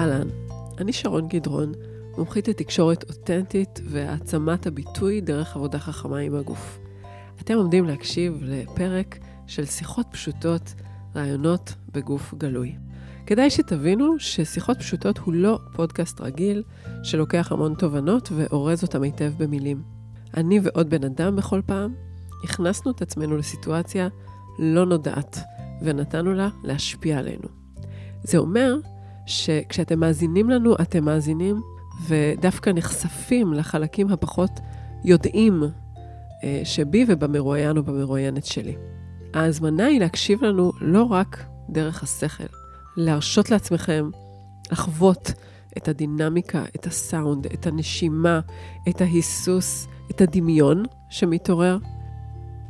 אהלן, אני שרון גדרון, מומחית לתקשורת אותנטית והעצמת הביטוי דרך עבודה חכמה עם הגוף. אתם עומדים להקשיב לפרק של שיחות פשוטות, רעיונות בגוף גלוי. כדאי שתבינו ששיחות פשוטות הוא לא פודקאסט רגיל שלוקח המון תובנות ואורז אותם היטב במילים. אני ועוד בן אדם בכל פעם הכנסנו את עצמנו לסיטואציה לא נודעת ונתנו לה להשפיע עלינו. זה אומר שכשאתם מאזינים לנו, אתם מאזינים ודווקא נחשפים לחלקים הפחות יודעים אה, שבי ובמרואיין או במרואיינת שלי. ההזמנה היא להקשיב לנו לא רק דרך השכל, להרשות לעצמכם לחוות את הדינמיקה, את הסאונד, את הנשימה, את ההיסוס, את הדמיון שמתעורר.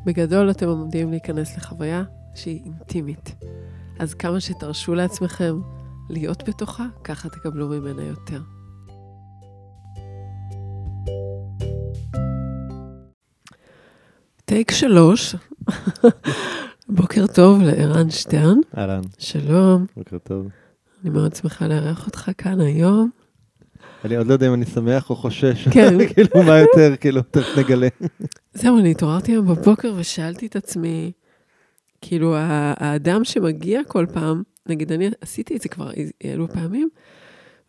בגדול אתם עומדים להיכנס לחוויה שהיא אינטימית. אז כמה שתרשו לעצמכם להיות בתוכה, ככה תקבלו ממנה יותר. טייק שלוש, בוקר טוב לערן שטרן. אהלן. שלום, בוקר טוב. אני מאוד שמחה לארח אותך כאן היום. אני עוד לא יודע אם אני שמח או חושש. כן. כאילו, מה יותר, כאילו, תכף נגלה. זהו, אני התעוררתי היום בבוקר ושאלתי את עצמי, כאילו, האדם שמגיע כל פעם, נגיד, אני עשיתי את זה כבר אילו פעמים,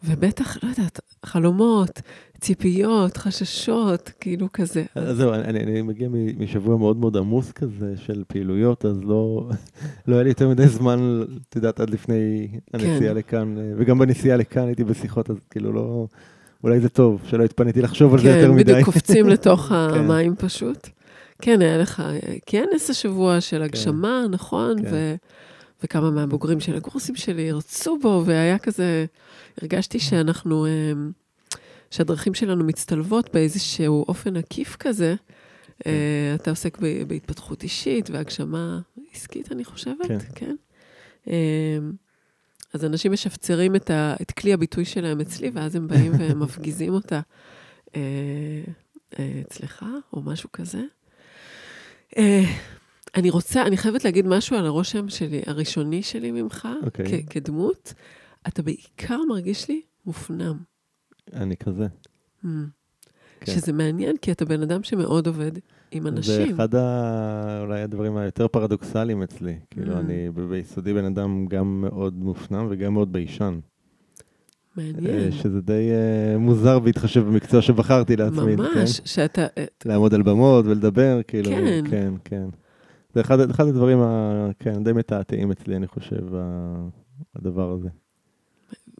ובטח, לא יודעת, חלומות, ציפיות, חששות, כאילו כזה. אז זהו, אני, אני מגיע משבוע מאוד מאוד עמוס כזה של פעילויות, אז לא, לא היה לי יותר מדי זמן, את יודעת, עד לפני הנסיעה כן. לכאן, וגם בנסיעה לכאן הייתי בשיחות, אז כאילו לא, אולי זה טוב, שלא התפניתי לחשוב על זה יותר כן, מדי. בדיוק קופצים לתוך המים פשוט. כן, היה לך כנס השבוע של הגשמה, נכון? כן. ו- וכמה מהבוגרים של הקורסים שלי הרצו בו, והיה כזה, הרגשתי שאנחנו, אמ, שהדרכים שלנו מצטלבות באיזשהו אופן עקיף כזה. כן. אה, אתה עוסק בהתפתחות אישית והגשמה עסקית, אני חושבת, כן. כן. אמ, אז אנשים משפצרים את, ה, את כלי הביטוי שלהם אצלי, ואז הם באים ומפגיזים אותה אה, אה, אצלך, או משהו כזה. אני רוצה, אני חייבת להגיד משהו על הרושם שלי, הראשוני שלי ממך, אוקיי. כ- כדמות. אתה בעיקר מרגיש לי מופנם. אני כזה. Mm. כן. שזה מעניין, כי אתה בן אדם שמאוד עובד עם זה אנשים. אחד ה... אולי הדברים היותר פרדוקסליים אצלי. כאילו, Mm. אני ביסודי בן אדם גם מאוד מופנם וגם מאוד ביישן. מעניין. אה, שזה די אה, מוזר בהתחשב במקצוע שבחרתי לעצמי, כן? ממש, שאתה... אה, לעמוד על במות ולדבר, כאילו, כן. כן, כן. זה אחד, אחד הדברים, ה, כן, די מתעתעים אצלי, אני חושב, הדבר הזה.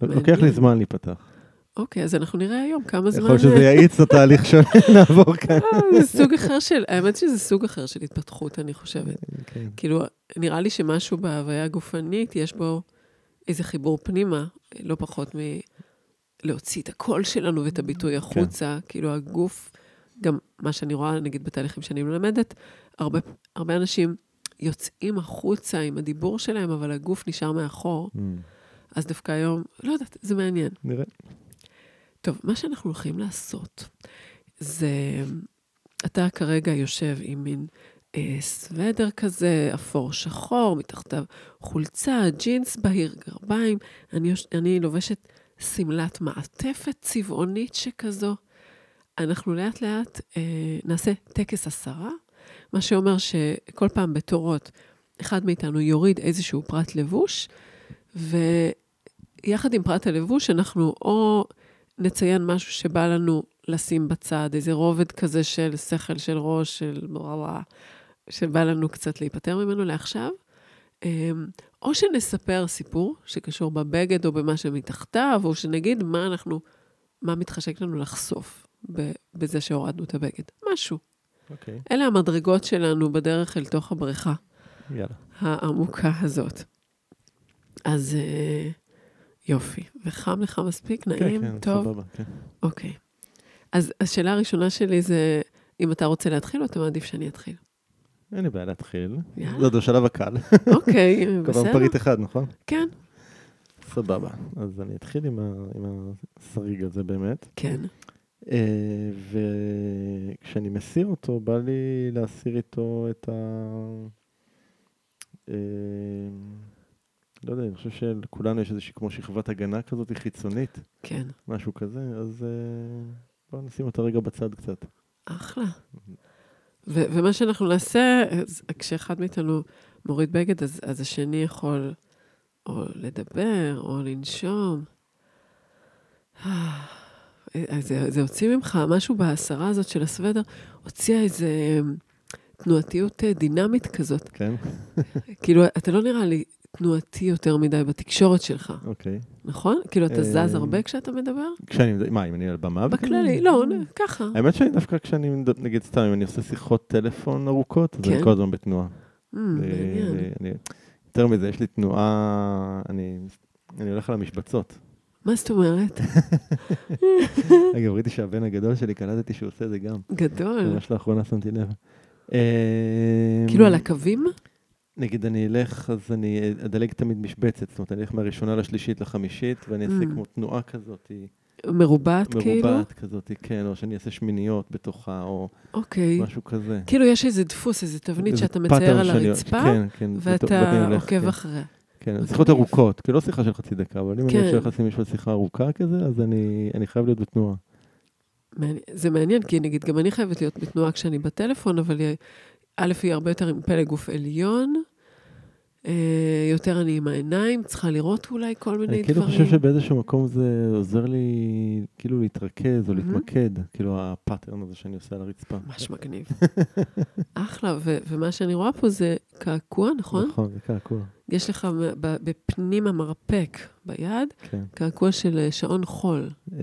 לוקח לי. זמן להיפתח. אוקיי, אז אנחנו נראה היום כמה זמן... יכול להיות שזה יאיץ את התהליך שנעבור כאן. אה, זה סוג אחר של, האמת שזה סוג אחר של התפתחות, אני חושבת. כן. כאילו, נראה לי שמשהו בהוויה הגופנית, יש בו איזה חיבור פנימה, לא פחות מלהוציא את הקול שלנו ואת הביטוי החוצה. כאילו, הגוף, גם מה שאני רואה, נגיד, בתהליכים שאני מלמדת, הרבה, הרבה אנשים יוצאים החוצה עם הדיבור שלהם, אבל הגוף נשאר מאחור. Mm, אז דווקא היום, לא יודעת, זה מעניין. נראה. טוב, מה שאנחנו הולכים לעשות, זה, אתה כרגע יושב עם מין אה, סוודר כזה, אפור שחור, מתחתיו חולצה, ג'ינס בהיר, גרביים. אני, אני לובשת שמלת מעטפת צבעונית שכזו. אנחנו לאט לאט אה, נעשה טקס הסרה, מה שאומר שכל פעם בתורות, אחד מאיתנו יוריד איזשהו פרט לבוש, ויחד עם פרט הלבוש אנחנו או נציין משהו שבא לנו לשים בצד, איזה רובד כזה של שכל, של ראש, של בררה, שבא לנו קצת להיפטר ממנו לעכשיו, אמ, או שנספר סיפור שקשור בבגד או במה שמתחתיו, או שנגיד מה אנחנו, מה מתחשק לנו לחשוף בזה שהורדנו את הבגד. משהו. אוקיי, אלה המדרגות שלנו בדרך אל תוך הבריכה יאללה. העמוקה הזאת. אז אה, יופי. וחם לך מספיק? נעים? כן, כן, טוב? סבבה, כן. אוקיי. אז השאלה הראשונה שלי זה, אם אתה רוצה להתחיל או אתה מעדיף שאני אתחיל? אין לי בעיה להתחיל. יאללה. זה עוד השלב הקל. אוקיי, כבר בסדר. פריט אחד, נכון? כן. סבבה. אז אני אתחיל עם ה- עם השריג הזה באמת. כן. אה, וכשאני מסיר אותו, בא לי להסיר איתו את ה... אה, לא יודע, אני חושב שלכולנו יש איזושהי כמו שכבת הגנה כזאת חיצונית, כן. משהו כזה, אז אה, בואו נשים אותה רגע בצד קצת. אחלה. ו- ומה שאנחנו נעשה, אז כשאחד מאיתנו מוריד בגד, אז, אז השני יכול או לדבר, או לנשום. אז זה, זה הוציא ממך משהו בהסרה הזאת של הסוודר, הוציאה איזה תנועתיות אה, דינמית כזאת. כן? כאילו, אתה לא נראה לי תנועתי יותר מדי בתקשורת שלך, אוקיי. נכון? כאילו, אתה זז אה, הרבה כשאתה מדבר? כשאני, מה, אם אני על במה? בכללי, לא, ככה. האמת שאני דווקא כשאני, נגיד סתם, אם אני עושה שיחות טלפון ארוכות, אז כן? אני כל הזמן בתנועה. Mm, מעניין. אה, יותר מזה, יש לי תנועה, אני אני הולך על המשבצות. מה זאת אומרת? אגב, ראיתי שהבן הגדול שלי, קלטתי שהוא עושה את זה גם. גדול. ממש לאחרונה שמתי לב. אה, כאילו על הקווים? נגיד אני אלך, אז אני אדלג תמיד משבצת, זאת אומרת, אני אלך מהראשונה לשלישית לחמישית, ואני אעשה Mm. כמו תנועה כזאת, מרובעת כאילו? מרובעת כזאת, כן, או שאני אעשה שמיניות בתוכה, או אוקיי. משהו כזה. כאילו יש איזה דפוס, איזה תבנית שאתה מצייר על הרצפה, כן, כן. ואתה עוקב כן. אחריה. כן. שיחות ארוכות, כאילו לא שיחה של חצי דקה, אבל אם אני כן. עכשיו הולך לשים מישהו שיחה ארוכה כזה, אז אני אני חייב להיות בתנועה. זה מעניין, כי נגיד, גם אני חייבת להיות בתנועה כשאני בטלפון, אבל א', היא הרבה יותר עם פלג גוף עליון, אה, יותר אני עם העיניים, צריכה לראות אולי כל מיני אני דברים. כאילו חושב שבאיזשהו מקום זה עוזר לי כאילו להתרכז או מהמם. להתמקד, כאילו הפאטרן הזה שאני עושה על הרצפה. ממש מגניב. אחלה, ומה שאני רואה פה זה קעקוע, נכון? נכון, זה קעקוע, יש לך בפנים המרפק ביד, כן. קעקוע של אה, שעון חול. אה,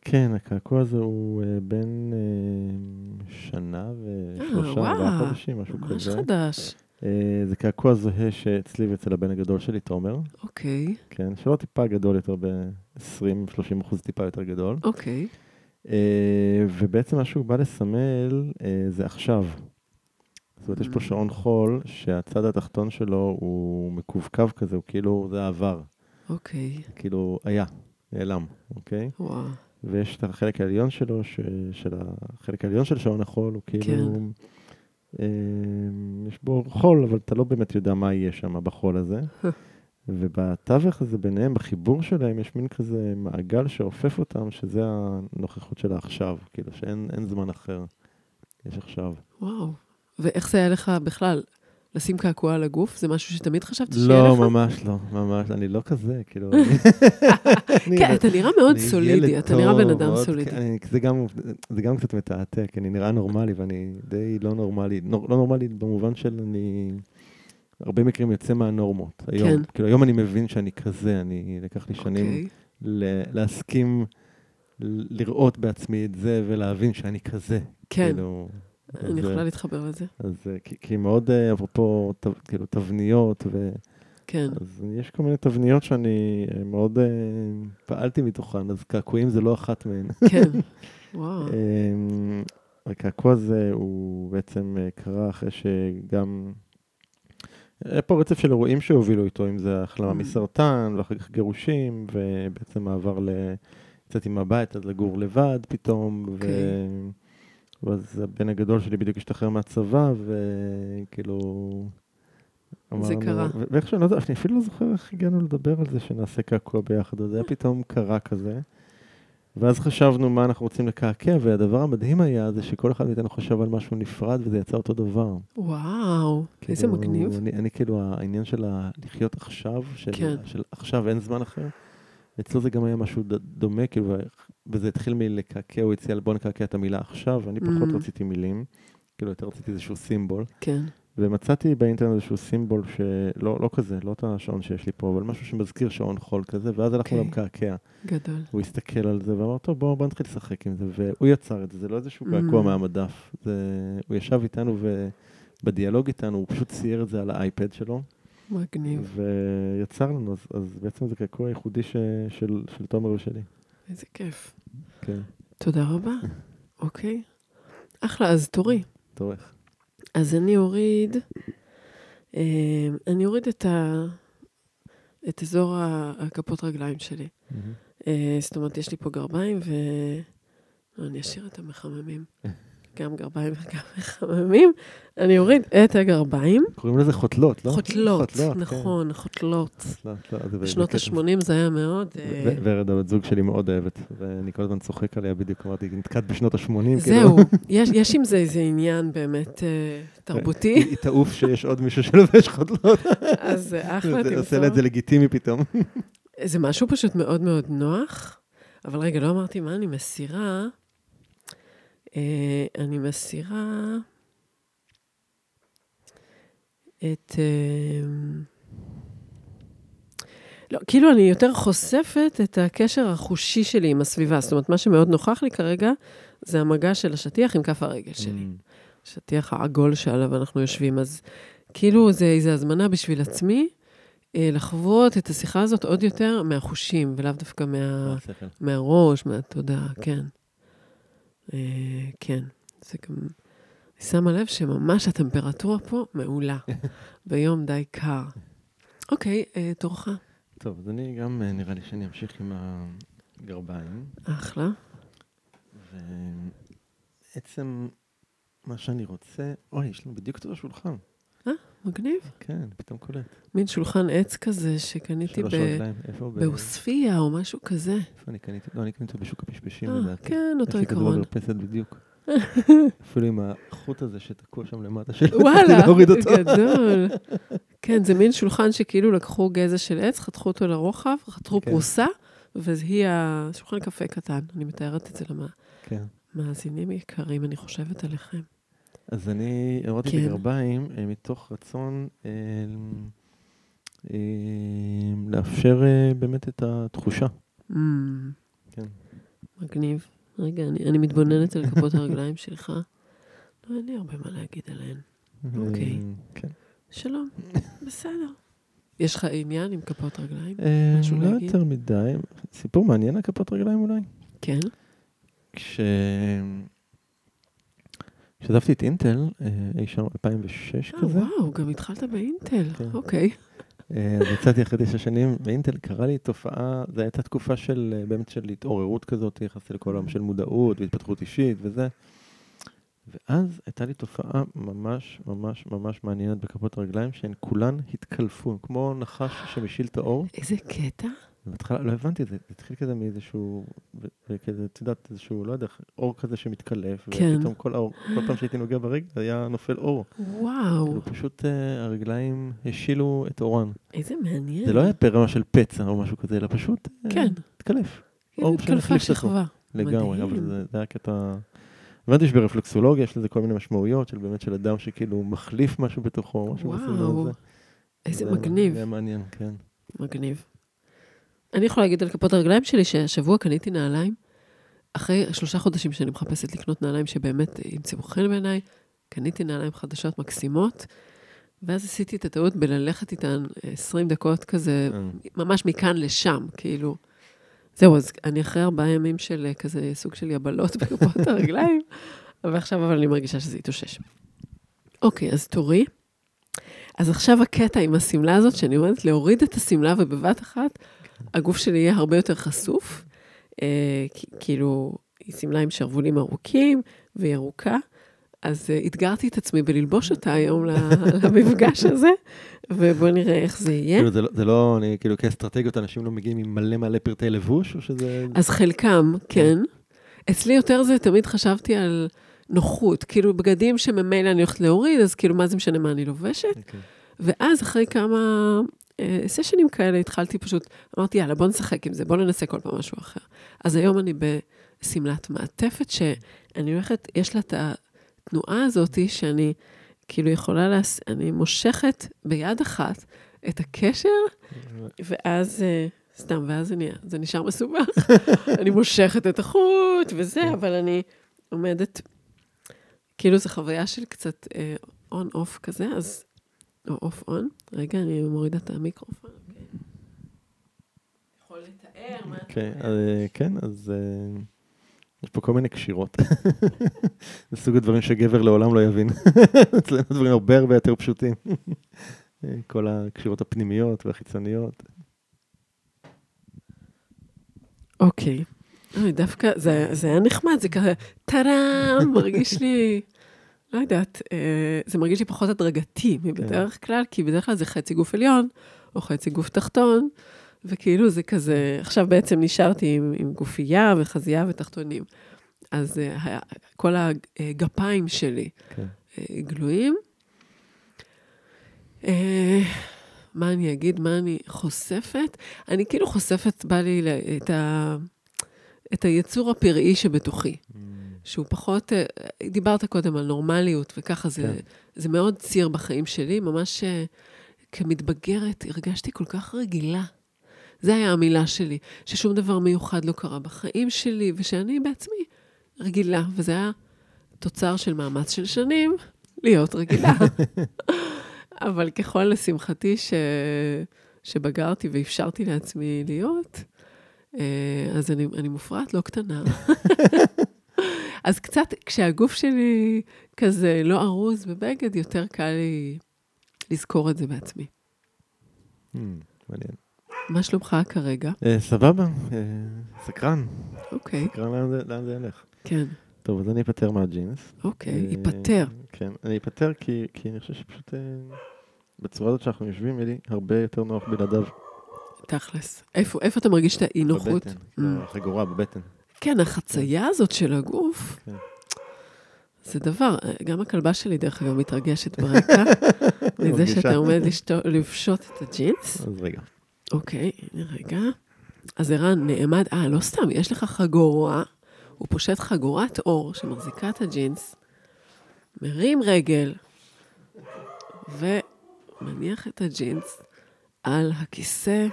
כן, הקעקוע הזה הוא אה, בין אה, שנה ושלושה, וואו, ארבעה חודשים, משהו ממש כזה. חדש. אה, זה קעקוע זוהה שאצלי ואצל הבן הגדול שלי, תומר, אוקיי, כן, שלא טיפה גדול יותר, ב-20-30 אחוז טיפה יותר גדול. אוקיי. אה, ובעצם מה שהוא בא לסמל אה, זה עכשיו. זאת אומרת, יש פה Mm. שעון חול שהצד התחתון שלו הוא מקווקו כזה, הוא כאילו, זה העבר, אוקיי, כאילו היה, נעלם, אוקיי? וואו. ויש את החלק העליון שלו, ש... של החלק העליון של שעון החול, הוא כאילו... כן. אה, יש בו חול, אבל אתה לא באמת יודע מה יהיה שם בחול הזה. ובתווך הזה ביניהם, בחיבור שלהם, יש מין כזה מעגל שאופף אותם, שזה הנוכחות של העכשיו, כאילו שאין אין זמן אחר, יש עכשיו. וואו. ואיך זה היה לך בכלל? לשים קעקוע על הגוף? זה משהו שתמיד חשבת שיהיה לך? לא, ממש לא, ממש, אני לא כזה, כאילו... כן, אתה נראה מאוד סולידי, אתה נראה בן אדם סולידי. אני- זה גם, קצת מתעתע, כי אני נראה נורמלי ואני די לא נורמלי, נור, לא נורמלי במובן של אני, הרבה מקרים יוצא מהנורמות. היום, כן. כאילו היום אני מבין שאני כזה, אני, לקח לי שנים אוקיי. להסכים לראות בעצמי את זה ולהבין שאני כזה. כן, כאילו, אני יכולה אה, להתחבר לזה. אז אה, כי, מאוד, אה, אפרופו, כאילו, תבניות, ו... כן, אז יש כל מיני תבניות שאני מאוד פעלתי מתוכן, אז קעקועים זה לא אחת מהן. כן. וואו. אמ, הקעקוע הזה הוא בעצם קרה אחרי שגם... היה פה רצף של אירועים שהובילו איתו, אם זה החלמה Mm. מסרטן, ואחר כך גירושים, ובעצם מעבר ל... יצאתי מהבית, אז לגור לבד פתאום, ו... ואז הבן הגדול שלי בדיוק השתחרר מהצבא, וכאילו... זה קרה. ואיכשהו, לא אני אפילו לא זוכר איך הגענו לדבר על זה שנעשה קעקוע ביחד, אז היה פתאום קרה כזה. ואז חשבנו מה אנחנו רוצים לקעקע, והדבר המדהים היה זה שכל אחד מאיתנו חשב על משהו נפרד, וזה יצא אותו דבר. וואו, איזה כאילו, מגניב. אני, אני כאילו, העניין של לחיות עכשיו, של, כן. של עכשיו אין זמן אחר, אצלו זה גם היה משהו ד, דומה, כאילו, וזה התחיל מלקעקע, הוא הציע, בוא נקעקע את המילה עכשיו, אני פחות Mm. רציתי מילים, כאילו, יותר רציתי איזשהו סימבול. כן, ומצאתי באינטרנט איזשהו סימבול שלא לא כזה, לא את השעון שיש לי פה, אבל משהו שמזכיר שעון חול כזה, ואז הלכנו אוקיי. למקעקע. גדול. הוא הסתכל על זה ואמר, טוב, בוא, בוא נתחיל לשחק עם זה, והוא יצר את זה, זה לא איזשהו קעקוע Mm. מהמדף. זה... הוא ישב איתנו ובדיאלוג איתנו, הוא פשוט צייר את זה על האייפד שלו, מגניב. ויצר לנו, אז, אז בעצם זה קעקוע ייחודי ש... של, של תומר ושלי. איזה כיף. כן, תודה רבה. אוקיי. אחלה, אז תורי. תורך. אז אני אוריד, אה, אני אוריד את, ה, את אזור הכפות רגליים שלי. אה, זאת אומרת, יש לי פה גרביים, ואני אשאיר את המחממים. גם גרביים וגם מחממים, אני אוריד את הגרביים. קוראים לזה חותלות, לא? חותלות, חותלות, כן. נכון, חותלות. חותלות, לא, בשנות בקטע. ה-80 זה היה מאוד... אה, ורד, הבת זוג שלי מאוד אוהבת, ואני כל הזמן צוחק עליה בדיוק, אמרתי, נתקעת בשנות ה-80, כאילו. זהו, יש, יש עם זה איזה עניין באמת אה, תרבותי, היא תעוף שיש עוד מישהו שלובש חותלות, אז זה אחלה, זה עושה. לה את זה לגיטימי פתאום. זה משהו פשוט מאוד מאוד נוח, אבל רגע, לא אמרתי מה אני מסירה. אה, אני מסירה את... אה, לא, כאילו אני יותר חושפת את הקשר החושי שלי עם הסביבה. זאת אומרת, מה שמאוד נוכח לי כרגע, זה המגע של השטיח עם כף הרגל שלי. השטיח העגול שעליו אנחנו יושבים. אז כאילו זה איזו הזמנה בשביל עצמי, אה, לחוות את השיחה הזאת עוד יותר מהחושים, ולאו דווקא מה. מהראש, מהתודעה, כן. אה, כן, זה גם... אני שמה לב שממש הטמפרטורה פה מעולה, ביום די קר. אוקיי, אה, תורך. טוב, אז אני גם, אה, נראה לי שאני אמשיך עם הגרביים, אחלה. ובעצם מה שאני רוצה, אוי, יש לנו בדיוק אותו השולחן. מגניב. כן, פתאום קולט. מין שולחן עץ כזה שקניתי שלוש ב- רגליים, איפה? ב- בעוספיא או משהו כזה. איפה אני קניתי? לא, אני קניתי אותו בשוק הפשפשים אה, לדעתי. כן, אותו יש לי כדור עיקרון. במרפסת בדיוק. אפילו עם החוט הזה שתקוע שם למטה וואלה, הצלחתי להוריד אותו. גדול. כן, זה מין שולחן שכאילו לקחו גזע של עץ, חתכו אותו לרוחב, חתכו כן. פרוסה, והיא השולחן קפה קטן. אני מתארת את זה כן. למאזינים יקרים, אני חושבת עליכם. אז אני הורדתי את כן. הגרביים אה, מתוך רצון אה, אה, לאפשר אה, באמת את התחושה. Mm, כן. מגניב. רגע, אני, אני מתבוננת על כפות הרגליים שלך. לא, אין לי הרבה מה להגיד עליהן. אוקיי. אה, כן. שלום, בסדר. יש לך עניין עם כפות רגליים? אה, משהו לא להגיד? יותר מדי. סיפור מעניין על כפות רגליים אולי? כן. כש... כשעזבתי את אינטל, אה, אי שם 2006 אה, כזה, וואו, גם התחלת באינטל. כן. אוקיי. אה, אז יצאתי אחרי תשע שנים באינטל, קרה לי תופעה, זו הייתה תקופה של, באמת של התעוררות כזאת, נכנסתי לכל העולם של מודעות והתפתחות אישית וזה. ואז הייתה לי תופעה ממש ממש ממש מעניינת בכפות הרגליים, שהן כולן התקלפו, כמו נחש שמשיל את האור. איזה קטע. בהתחלה לא הבנתי את זה, זה התחיל כזה מאיזשהו, וכזה, את יודעת, איזשהו, לא יודע, אור כזה שמתקלף, כן. ופתאום כל האור, כל פעם שהייתי נוגע ברגל, היה נופל אור. וואו, כאילו פשוט אה, הרגליים השילו את אורן. איזה מעניין. זה לא היה ברמה של פצע או משהו כזה, אלא פשוט אה, כן, התקלף כאילו אור התקלפה. שכבה. לגמרי, אבל מדהים. זה, זה היה קטע... הבנתי שברפלקסולוגיה יש לזה כל מיני משמעויות, של באמת של אדם שכאילו מחליף משהו בתוכו, משהו בסדר וואו, הזה. איזה זה- מגניב. זה היה מעניין, כן. מגניב. אני יכולה להגיד על כפות הרגליים שלי שהשבוע קניתי נעליים. אחרי שלושה חודשים שאני מחפשת לקנות נעליים שבאמת ימצאו חן בעיניי, קניתי נעליים חדשות מקסימות, ואז עשיתי את הטעות בללכת איתן 20 דקות כזה, אה, ממש מכאן לשם, כאילו. זהו, אז אני אחרי ארבעה ימים של אה, כזה סוג של יבלות בכפות הרגליים, ועכשיו אבל אני מרגישה שזה התאושש. אוקיי, אז תורי. אז עכשיו הקטע עם השמלה הזאת, שאני עומדת להוריד את השמלה ובבת אחת, הגוף שלי יהיה הרבה יותר חשוף. אה, כאילו, היא שמלה עם שרוולים ארוכים והיא ארוכה. אז אה, אתגרתי את עצמי בללבוש אותה היום למפגש הזה, ובואו נראה איך זה יהיה. כאילו זה לא- זה לא, אני כאילו כאסטרטגיות, אנשים לא מגיעים עם מלא מלא פרטי לבוש, או שזה... אז חלקם, כן. אצלי יותר זה, תמיד חשבתי על נוחות, כאילו בגדים שממילא אני הולכת להוריד, אז כאילו מה זה משנה מה אני לובשת? אוקיי. ואז אחרי כמה סשנים כאלה התחלתי פשוט, אמרתי, יאללה, בוא נשחק עם זה, בוא ננסה כל פעם משהו אחר. אז היום אני בשמלת מעטפת, שאני הולכת, יש לה את התנועה הזאת שאני כאילו יכולה, להס... אני מושכת ביד אחת את הקשר, ואז, אה, סתם, ואז זה, נהיה, זה נשאר מסובך. אני מושכת את החוט וזה, אבל אני עומדת, כאילו זו חוויה של קצת און-אוף כזה, אז, או אוף-און. רגע, אני מורידה את המיקרופון. אוקיי. יכול לתאר מה אתה אוקיי, אומר. אה, כן, אז אה, יש פה כל מיני קשירות. זה סוג הדברים שגבר לעולם לא יבין. אצלנו דברים הרבה הרבה יותר פשוטים. אה, כל הקשירות הפנימיות והחיצוניות. אוקיי. דווקא, זה, זה היה נחמד, זה כזה, טאדאם, מרגיש לי, לא יודעת, אה, זה מרגיש לי פחות הדרגתי מבדרך כלל, כי בדרך כלל זה חצי גוף עליון, או חצי גוף תחתון, וכאילו זה כזה, עכשיו בעצם נשארתי עם, עם גופייה וחזייה ותחתונים. אז אה, כל הגפיים שלי כן. אה, גלויים. מה אני אגיד? מה אני חושפת? אני כאילו חושפת, בא לי את, ה, את היצור הפראי שבתוכי, Mm. שהוא פחות, אה, דיברת קודם על נורמליות, וככה זה, כן. זה מאוד ציר בחיים שלי, ממש אה, כמתבגרת הרגשתי כל כך רגילה. זה היה המילה שלי, ששום דבר מיוחד לא קרה בחיים שלי, ושאני בעצמי רגילה, וזה היה תוצר של מאמץ של שנים להיות רגילה. אבל ככל לשמחתי ש... שבגרתי ואפשרתי לעצמי להיות, אה, אז אני, אני מופרעת לא קטנה. אז קצת, כשהגוף שלי כזה לא ארוז בבגד, יותר קל לי לזכור את זה בעצמי. Hmm, מעניין. מה שלומך כרגע? אה, סבבה, אה, סקרן. אוקיי, סקרן לאן זה- ילך. כן, טוב, אז אני אפטר מהג'ינס. אוקיי, אה, ייפטר. כן, אני אפטר כי, אני חושב שפשוט אה, בצורה הזאת שאנחנו יושבים, יהיה לי הרבה יותר נוח בלעדיו. תכלס. איפה, אתה מרגיש את האי-נוחות? בבטן, Mm. החגורה בבטן. כן, החצייה הזאת של הגוף, כן. זה דבר, גם הכלבה שלי, דרך אגב, מתרגשת ברקע, מזה. שאתה עומד לשתו- לפשוט את הג'ינס. אז רגע. אוקיי, רגע. אז ערן נעמד, אה, לא סתם, יש לך חגורה, הוא פושט חגורת אור שמחזיקה את הג'ינס, מרים רגל, ומניח את הג'ינס על הכיסא,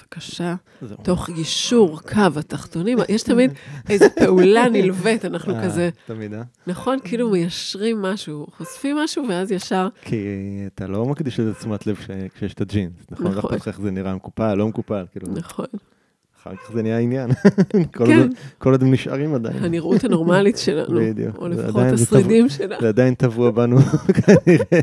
בבקשה. תוך יישור קו התחתונים. יש תמיד איזו פעולה נלווית, אנחנו אה, כזה, תמיד, אה? נכון? כאילו מיישרים משהו, חושפים משהו, ואז ישר, כי אתה לא מקדיש לזה תשומת לב כשיש את הג'ינס, נכון? נכון. איך זה נראה מקופל, לא מקופל, כאילו, נכון, אחר כך זה נהיה עניין. כן. כל עוד הם נשארים עדיין. הנראות הנורמלית שלנו, בדיוק. או לפחות השרידים שלה. זה עדיין טבוע בנו, כנראה.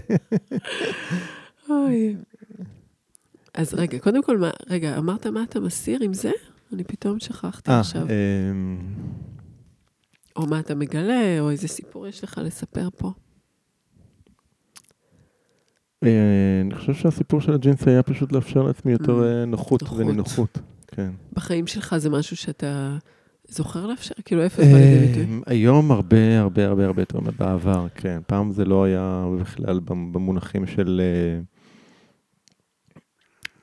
אז רגע, קודם כל, מה, רגע, אמרת מה אתה מסיר עם זה? אני פתאום שכחתי אה, עכשיו. אמ, או מה אתה מגלה, או איזה סיפור יש לך לספר פה. אה, אני חושב שהסיפור של הג'ינס היה פשוט לאפשר לעצמי יותר. אה, נוחות נוחות. ונינוחות. כן. בחיים שלך זה משהו שאתה זוכר לאפשר? כאילו, איפה זה בא לידי ביטוי? היום הרבה הרבה הרבה הרבה יותר מבעבר, כן. פעם זה לא היה בכלל במ- במונחים של אה,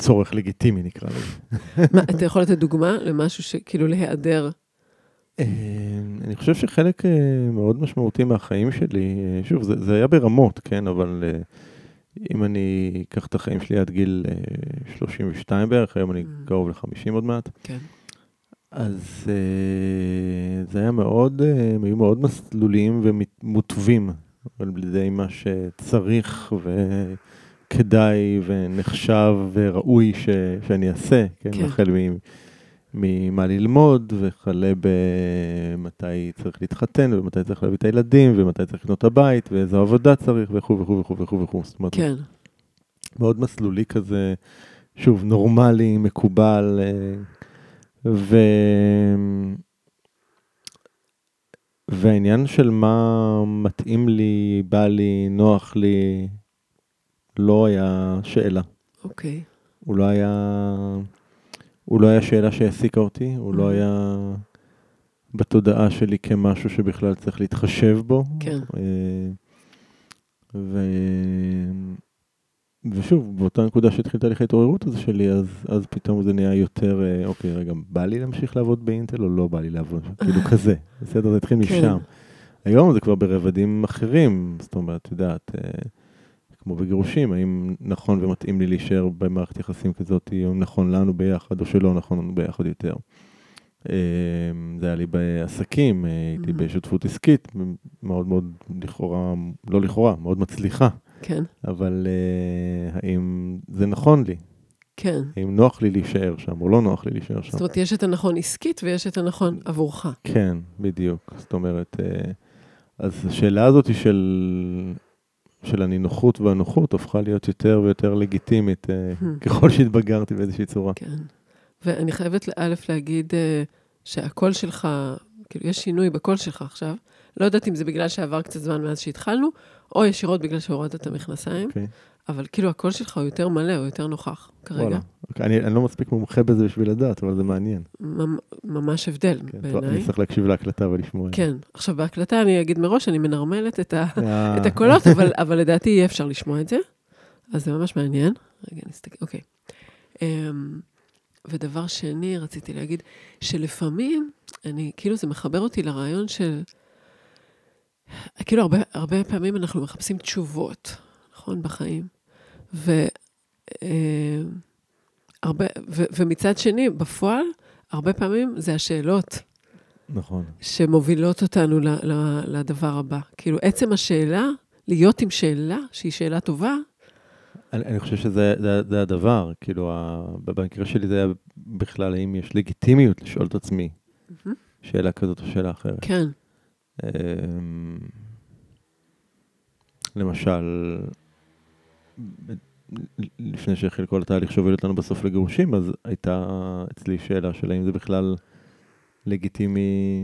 צורך לגיטימי, נקרא לזה. מה, אתה יכול לתת דוגמה למשהו שכאילו להיעדר? אה, אני חושב שחלק אה, מאוד משמעותי מהחיים שלי, אה, שוב, זה, זה היה ברמות, כן, אבל אם אני אקח את החיים שלי עד גיל אה, 32 בערך, היום אני. קרוב ל-50 עוד מעט, כן. אז זה היה מאוד, הם היו מאוד מסלוליים ומוטבים על ידי מה שצריך וכדאי ונחשב וראוי ש, שאני אעשה, כן, כן. החל מ... ממה ללמוד, וכלה במתי צריך להתחתן, ומתי צריך להביא את הילדים, ומתי צריך לקנות את הבית, ואיזו עבודה צריך, וכו' וכו' וכו' וכו' וכו'. זאת אומרת, כן, מאוד מסלולי כזה, שוב, נורמלי, מקובל, אה, ו... והעניין של מה מתאים לי, בא לי, נוח לי, לא היה שאלה. אוקיי. הוא לא היה, הוא לא היה שאלה שהעסיקה אותי, הוא לא Mhm. היה בתודעה שלי כמשהו שבכלל צריך להתחשב בו. כן. אה, ו... ושוב, באותה נקודה שהתחיל תהליך ההתעוררות הזה שלי, אז, אז פתאום זה נהיה יותר, אה, אוקיי, רגע, בא לי להמשיך לעבוד באינטל או לא בא לי לעבוד? כאילו כזה, בסדר, זה התחיל כן. משם. היום זה כבר ברבדים אחרים, זאת אומרת, את יודעת, אה, כמו בגירושים, האם נכון ומתאים לי להישאר במערכת יחסים כזאת, או נכון לנו ביחד, או שלא נכון לנו ביחד יותר. אה, זה היה לי בעסקים, אה, הייתי Mhm. בשותפות עסקית, מאוד מאוד לכאורה, לא לכאורה, מאוד מצליחה, כן, אבל אה, האם זה נכון לי? כן. האם נוח לי להישאר שם, או לא נוח לי להישאר שם? זאת אומרת, יש את הנכון עסקית ויש את הנכון עבורך. כן, בדיוק. זאת אומרת, אה, אז השאלה הזאת היא של, של הנינוחות והנוחות הפכה להיות יותר ויותר לגיטימית אה, Hmm. ככל שהתבגרתי באיזושהי צורה. כן. ואני חייבת, א', להגיד, אה, שהקול שלך, כאילו, יש שינוי בקול שלך עכשיו. לא יודעת אם זה בגלל שעבר קצת זמן מאז שהתחלנו, או ישירות בגלל שהורדת את המכנסיים, אוקיי. אבל כאילו הקול שלך הוא יותר מלא, הוא יותר נוכח כרגע. וואלה. אוקיי, אני אני לא מספיק מומחה בזה בשביל לדעת, אבל זה מעניין. ממ- ממש הבדל כן, טוב, אני בעיניי. צריך להקשיב להקלטה ולשמוע. כן. עכשיו, בהקלטה אני אגיד מראש, אני מנרמלת את, ה... אה, את הקולות, אבל, אבל לדעתי יהיה אפשר לשמוע את זה. אז זה ממש מעניין. רגע, נסתכל, אוקיי. Um, ודבר שני, רציתי להגיד, שלפעמים, אני, כאילו זה מחבר אותי לרעיון של, כאילו הרבה, הרבה פעמים אנחנו מחפשים תשובות, נכון, בחיים. ו, uh, הרבה, ו, ומצד שני, בפועל, הרבה פעמים זה השאלות נכון. שמובילות אותנו ל- ל- לדבר הבא. כאילו, עצם השאלה, להיות עם שאלה, שהיא שאלה טובה, אני, אני חושב שזה זה, זה הדבר, כאילו, ה, במקרה שלי זה היה בכלל, האם יש לגיטימיות לשאול את עצמי מהמם. שאלה כזאת או שאלה אחרת. כן, אמ, למשל, לפני שהחל כל התהליך שהוביל אותנו בסוף לגירושים, אז הייתה אצלי שאלה של האם זה בכלל לגיטימי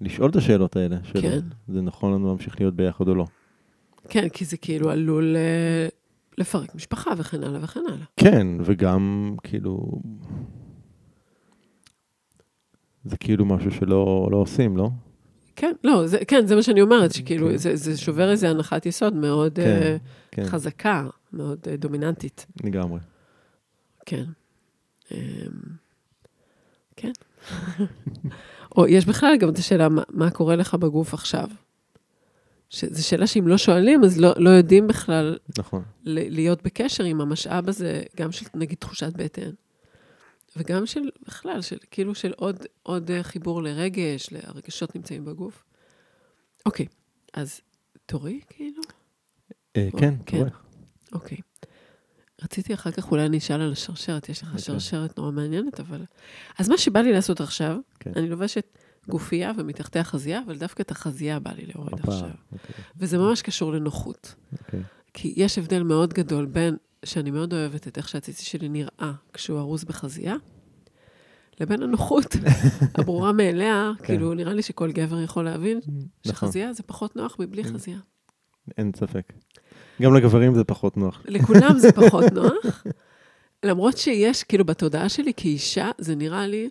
לשאול את השאלות האלה, של כן. זה נכון לנו להמשיך להיות ביחד או לא. כן, כי זה כאילו עלול אה, לפרק משפחה וכן הלאה וכן הלאה. כן, וגם כאילו, זה כאילו משהו שלא לא עושים, לא? כן, לא, זה, כן, זה מה שאני אומרת, שכאילו, כן. זה, זה שובר איזו הנחת יסוד מאוד כן, אה, כן, חזקה, מאוד אה, דומיננטית. לגמרי. כן. אמ, כן. או יש בכלל גם את השאלה, מה, מה קורה לך בגוף עכשיו? זו שאלה שאם לא שואלים, אז לא, לא יודעים בכלל נכון. להיות בקשר עם המשאב הזה, גם של נגיד תחושת בטן, וגם של, בכלל, של כאילו של עוד, עוד אה, חיבור לרגש, הרגשות נמצאים בגוף. אוקיי, אז תורי, כאילו? אה, כן, כן. אוקיי. רציתי אחר כך, אולי אני אשאל על השרשרת, יש לך אוקיי. שרשרת נורא מעניינת, אבל... אז מה שבא לי לעשות עכשיו, כן. אני לובשת גופייה ומתחתיה חזייה, אבל דווקא את החזייה בא לי להוריד הופה, עכשיו. אוקיי, וזה ממש קשור לנוחות. אוקיי. כי יש הבדל מאוד גדול בין, שאני מאוד אוהבת את איך שהציצי שלי נראה כשהוא ארוז בחזייה, לבין הנוחות הברורה מאליה, כן. כאילו, נראה לי שכל גבר יכול להבין נכון, שחזייה זה פחות נוח מבלי. חזייה. אין ספק. גם לגברים זה פחות נוח. לכולם זה פחות נוח, למרות שיש, כאילו, בתודעה שלי כאישה, זה נראה לי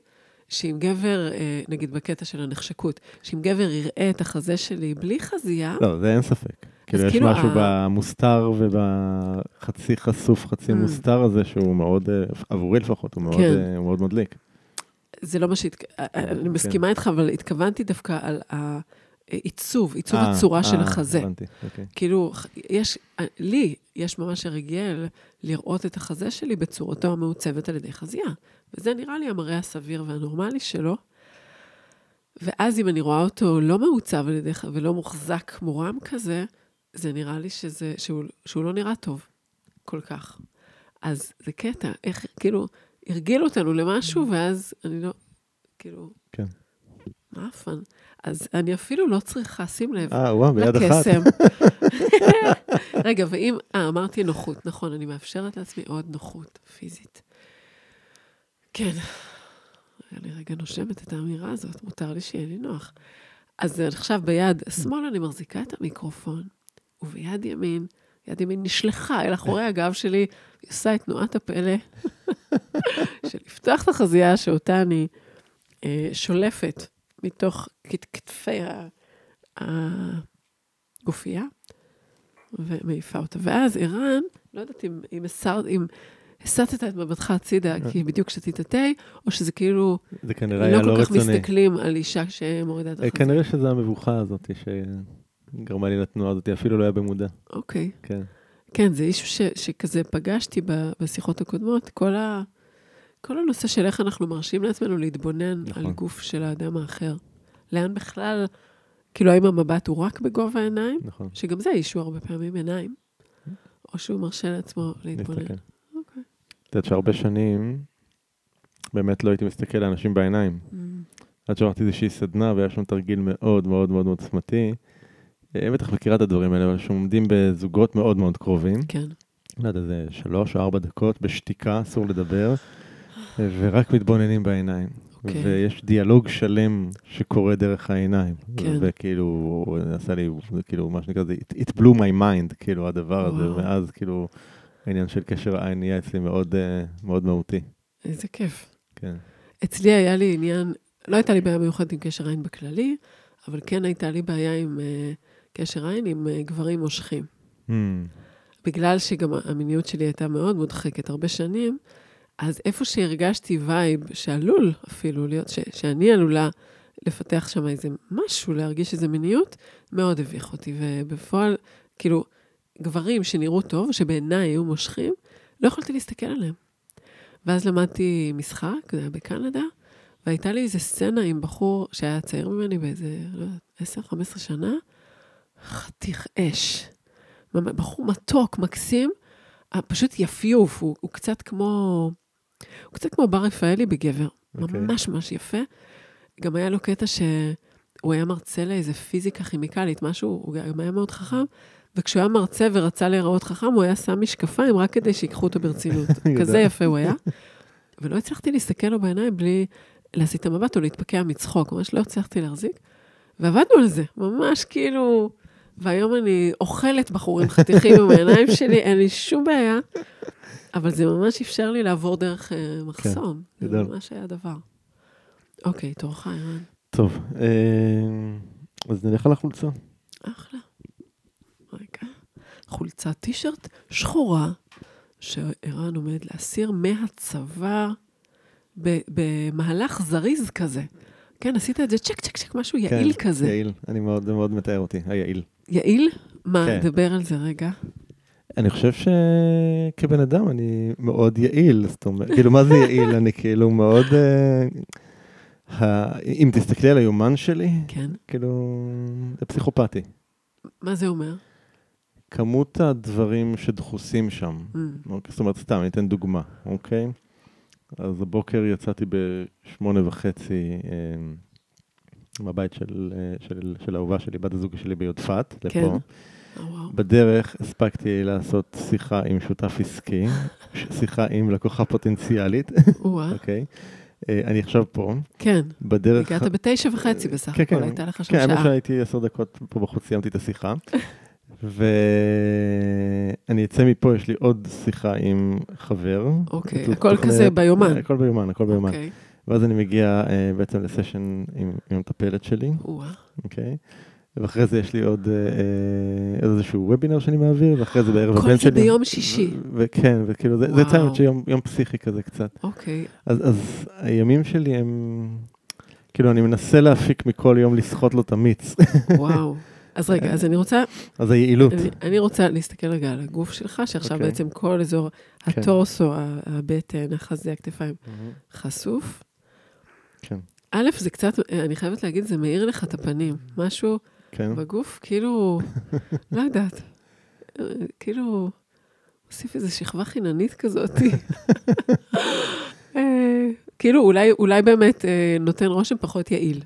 שאם גבר, אה, נגיד בקטע של הנחשקות, שאם גבר יראה את החזה שלי בלי חזייה, לא, זה אין ספק. כאילו, יש כאילו משהו ה- במוסתר ובחצי חשוף, חצי Mm. מוסתר הזה, שהוא מאוד, אה, עבורי לפחות, הוא מאוד, כן. אה, מאוד מדליק. זה לא מה שהת... אני מסכימה איתך, אבל התכוונתי דווקא על העיצוב, עיצוב אה, הצורה של אה, החזה. הבנתי, אוקיי. כאילו, יש, לי יש ממש הרגל לראות את החזה שלי בצורתו המעוצבת על ידי חזייה. וזה נראה לי המראה הסביר והנורמלי שלו. ואז אם אני רואה אותו לא מעוצב על ידי, ולא מוחזק מורם כזה, זה נראה לי שזה, שהוא, שהוא לא נראה טוב כל כך. אז זה קטע, איך, כאילו, הרגילו אותנו למשהו, ואז אני לא, כאילו... כן. מאפן. אז אני אפילו לא צריכה, שים לב, אה, וואו, ביד אחת. רגע, ואם, אה, אמרתי נוחות, נכון, אני מאפשרת לעצמי עוד נוחות פיזית. כן, אני רגע נושמת את האמירה הזאת, מותר לי שיהיה לי נוח. אז עכשיו ביד שמאל אני מחזיקה את המיקרופון, וביד ימין, יד ימין נשלחה אל אחורי הגב שלי, היא עושה את תנועת הפלא של לפתוח את החזייה שאותה אני אה, שולפת מתוך כת- כתפי הגופייה, ומעיפה אותה. ואז ערן, לא יודעת אם, אם, הסר, אם הסטת את מבטך הצידה, כי בדיוק שתית תה, או שזה כאילו, זה כנראה היה לא לא כל כך רצוני. מסתכלים על אישה שמורידה את אה, החזייה. כנראה שזה המבוכה הזאת שגרמה לי לתנועה הזאת, אפילו לא היה במודע. אוקיי. כן. כן, זה אישו ש, שכזה פגשתי בשיחות הקודמות, כל, ה, כל הנושא של איך אנחנו מרשים לעצמנו להתבונן נכון. על גוף של האדם האחר. לאן בכלל, כאילו, האם המבט הוא רק בגובה העיניים? נכון. שגם זה אישו הרבה פעמים עיניים, או שהוא מרשה לעצמו להתבונן. להסתכל. אוקיי. את יודעת שהרבה שנים באמת לא הייתי מסתכל לאנשים בעיניים. Mm, עד שעברתי איזושהי סדנה והיה שם תרגיל מאוד מאוד מאוד עוצמתי. אה, בטח מכירה את הדברים האלה, אבל שעומדים בזוגות מאוד מאוד קרובים. כן. לא יודע, זה שלוש או ארבע דקות בשתיקה, אסור לדבר, ורק מתבוננים בעיניים. אוקיי. ויש דיאלוג שלם שקורה דרך העיניים. כן. וכאילו, הוא עשה לי, זה כאילו, מה שנקרא, זה it, it blew my mind, כאילו, הדבר הזה, וואו. ואז כאילו, העניין של קשר העין נהיה אצלי מאוד, אה, מאוד מהותי. איזה כיף. כן. אצלי היה לי עניין, לא הייתה לי בעיה מיוחדת עם קשר עין בכללי, אבל כן הייתה לי בעיה עם uh, קשר עין עם uh, גברים מושכים. Hmm, בגלל שגם המיניות שלי הייתה מאוד מודחקת הרבה שנים, אז איפה שהרגשתי וייב שעלול אפילו להיות, ש, שאני עלולה לפתח שם איזה משהו, להרגיש איזה מיניות, מאוד הביך אותי. ובפועל, כאילו, גברים שנראו טוב, שבעיניי היו מושכים, לא יכולתי להסתכל עליהם. ואז למדתי משחק, זה היה בקנדה, והייתה לי איזה סצנה עם בחור שהיה צעיר ממני באיזה, לא יודעת, 10-15 שנה, חתיך אש. בחור מתוק, מקסים, פשוט יפיוף, הוא, הוא קצת כמו... הוא קצת כמו בר רפאלי בגבר, אוקיי. ממש ממש יפה. גם היה לו קטע שהוא היה מרצה לאיזה פיזיקה כימיקלית, משהו, הוא גם היה מאוד חכם, וכשהוא היה מרצה ורצה להיראות חכם, הוא היה שם משקפיים רק כדי שיקחו אותו ברצינות. כזה יפה הוא היה. ולא הצלחתי להסתכל לו בעיניים בלי להסיט את המבט או להתפקע מצחוק, ממש לא הצלחתי להחזיק. ועבדנו על זה, ממש כאילו... והיום אני אוכלת בחורים חתיכים עם העיניים שלי, אין לי שום בעיה, אבל זה ממש אפשר לי לעבור דרך אה, מחסום. זה גדול. ממש היה דבר. אוקיי, תורך, ערן. טוב, אה, אז נלך על החולצה. אחלה. רגע. חולצת טישרט שחורה, שערן עומד להסיר מהצוואר במהלך זריז כזה. כן, עשית את זה צ'ק, צ'ק, צ'ק, משהו יעיל כן, כזה. יעיל, אני מאוד, מאוד מתאר אותי, היעיל. יעיל? מה, כן. דבר על זה רגע. אני חושב שכבן אדם אני מאוד יעיל, זאת אומרת, כאילו, מה זה יעיל? אני כאילו מאוד... אה, אם תסתכלי על היומן שלי, כן. כאילו, זה פסיכופתי. מה זה אומר? כמות הדברים שדחוסים שם, Mm, אוקיי? זאת אומרת, סתם, אני אתן דוגמה, אוקיי? אז הבוקר יצאתי בשמונה וחצי אה, מהבית של, אה, של, של האהובה שלי, בת הזוג שלי ביודפת, כן. לפה. בדרך הספקתי לעשות שיחה עם שותף עסקי, שיחה עם לקוחה פוטנציאלית. אוקיי? אה, אני עכשיו פה, כן, בדרך... הגעת בתשע וחצי בסך כן, הכל, כן. הייתה לך שם כן, האמת. שהייתי עשר דקות פה בחוץ, סיימתי את השיחה. ואני אצא מפה, יש לי עוד שיחה עם חבר. אוקיי, הכל כזה ביומן. הכל ביומן, הכל ביומן. אוקיי. ואז אני מגיע אה, בעצם לסשן עם עם המטפלת שלי. אוקיי? ואחרי זה יש לי עוד אה, אה, איזשהו וובינר שאני מעביר, ואחרי זה בערב כל הבן זה שלי. ביום שישי. וכן, וכאילו, זה- זה. יצא יום פסיכי כזה קצת. אוקיי. אז הימים שלי הם... כאילו, אני מנסה להפיק מכל יום לסחוט לו את המיץ. וואו. אז רגע, אז אני רוצה, אז היעילות. אני, אני רוצה להסתכל רגע על הגוף שלך, שעכשיו אוקיי. בעצם כל אזור כן. הטורסו, ה- הבטן, החזה, הכתפיים, חשוף. כן. א', זה קצת, אני חייבת להגיד, זה מאיר לך את הפנים. משהו כן. בגוף, כאילו, לא יודעת, כאילו, הוסיף איזו שכבה חיננית כזאת. אה, כאילו, אולי, אולי באמת אה, נותן רושם פחות יעיל.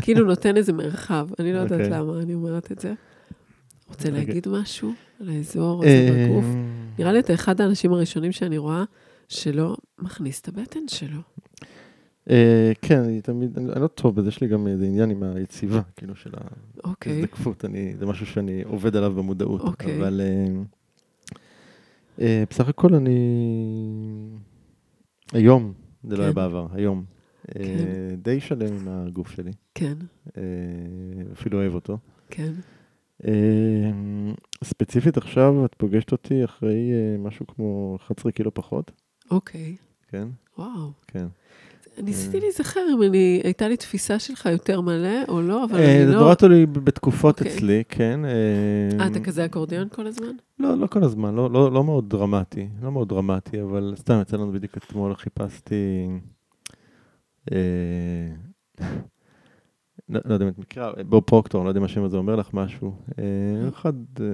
כאילו נותן איזה מרחב, אני לא יודעת אוקיי. למה אני אומרת את זה. רוצה רגע. להגיד משהו על האזור הזה בגוף? אה, נראה לי אתה אחד האנשים הראשונים שאני רואה שלא מכניס את הבטן שלו. אה, כן, אני תמיד, אני לא טוב בזה, יש לי גם איזה עניין עם היציבה, כאילו של אוקיי, ההזדקפות, זה משהו שאני עובד עליו במודעות. אוקיי. אבל אה, אה, בסך הכל אני... היום, זה לא היה כן. בעבר, היום. כן. די שלם עם הגוף שלי, כן, אפילו אוהב אותו. כן. ספציפית עכשיו, את פוגשת אותי אחרי משהו כמו 11 קילו פחות, אוקיי. כן? וואו. כן. ניסיתי להיזכר אם אני, הייתה לי תפיסה שלך יותר מלא או לא, אבל אה, אני זה לא... נורא תלוי בתקופות אוקיי. אצלי, כן. אה, אתה כזה אקורדיון כל הזמן? לא, לא כל הזמן, לא, לא, לא מאוד דרמטי, לא מאוד דרמטי, אבל סתם יצא לנו בדיוק אתמול, חיפשתי, אה, לא, לא יודע אם את מכירה, בוב פרוקטור, לא יודע אם השם הזה אומר לך משהו. אה, אחד, אה,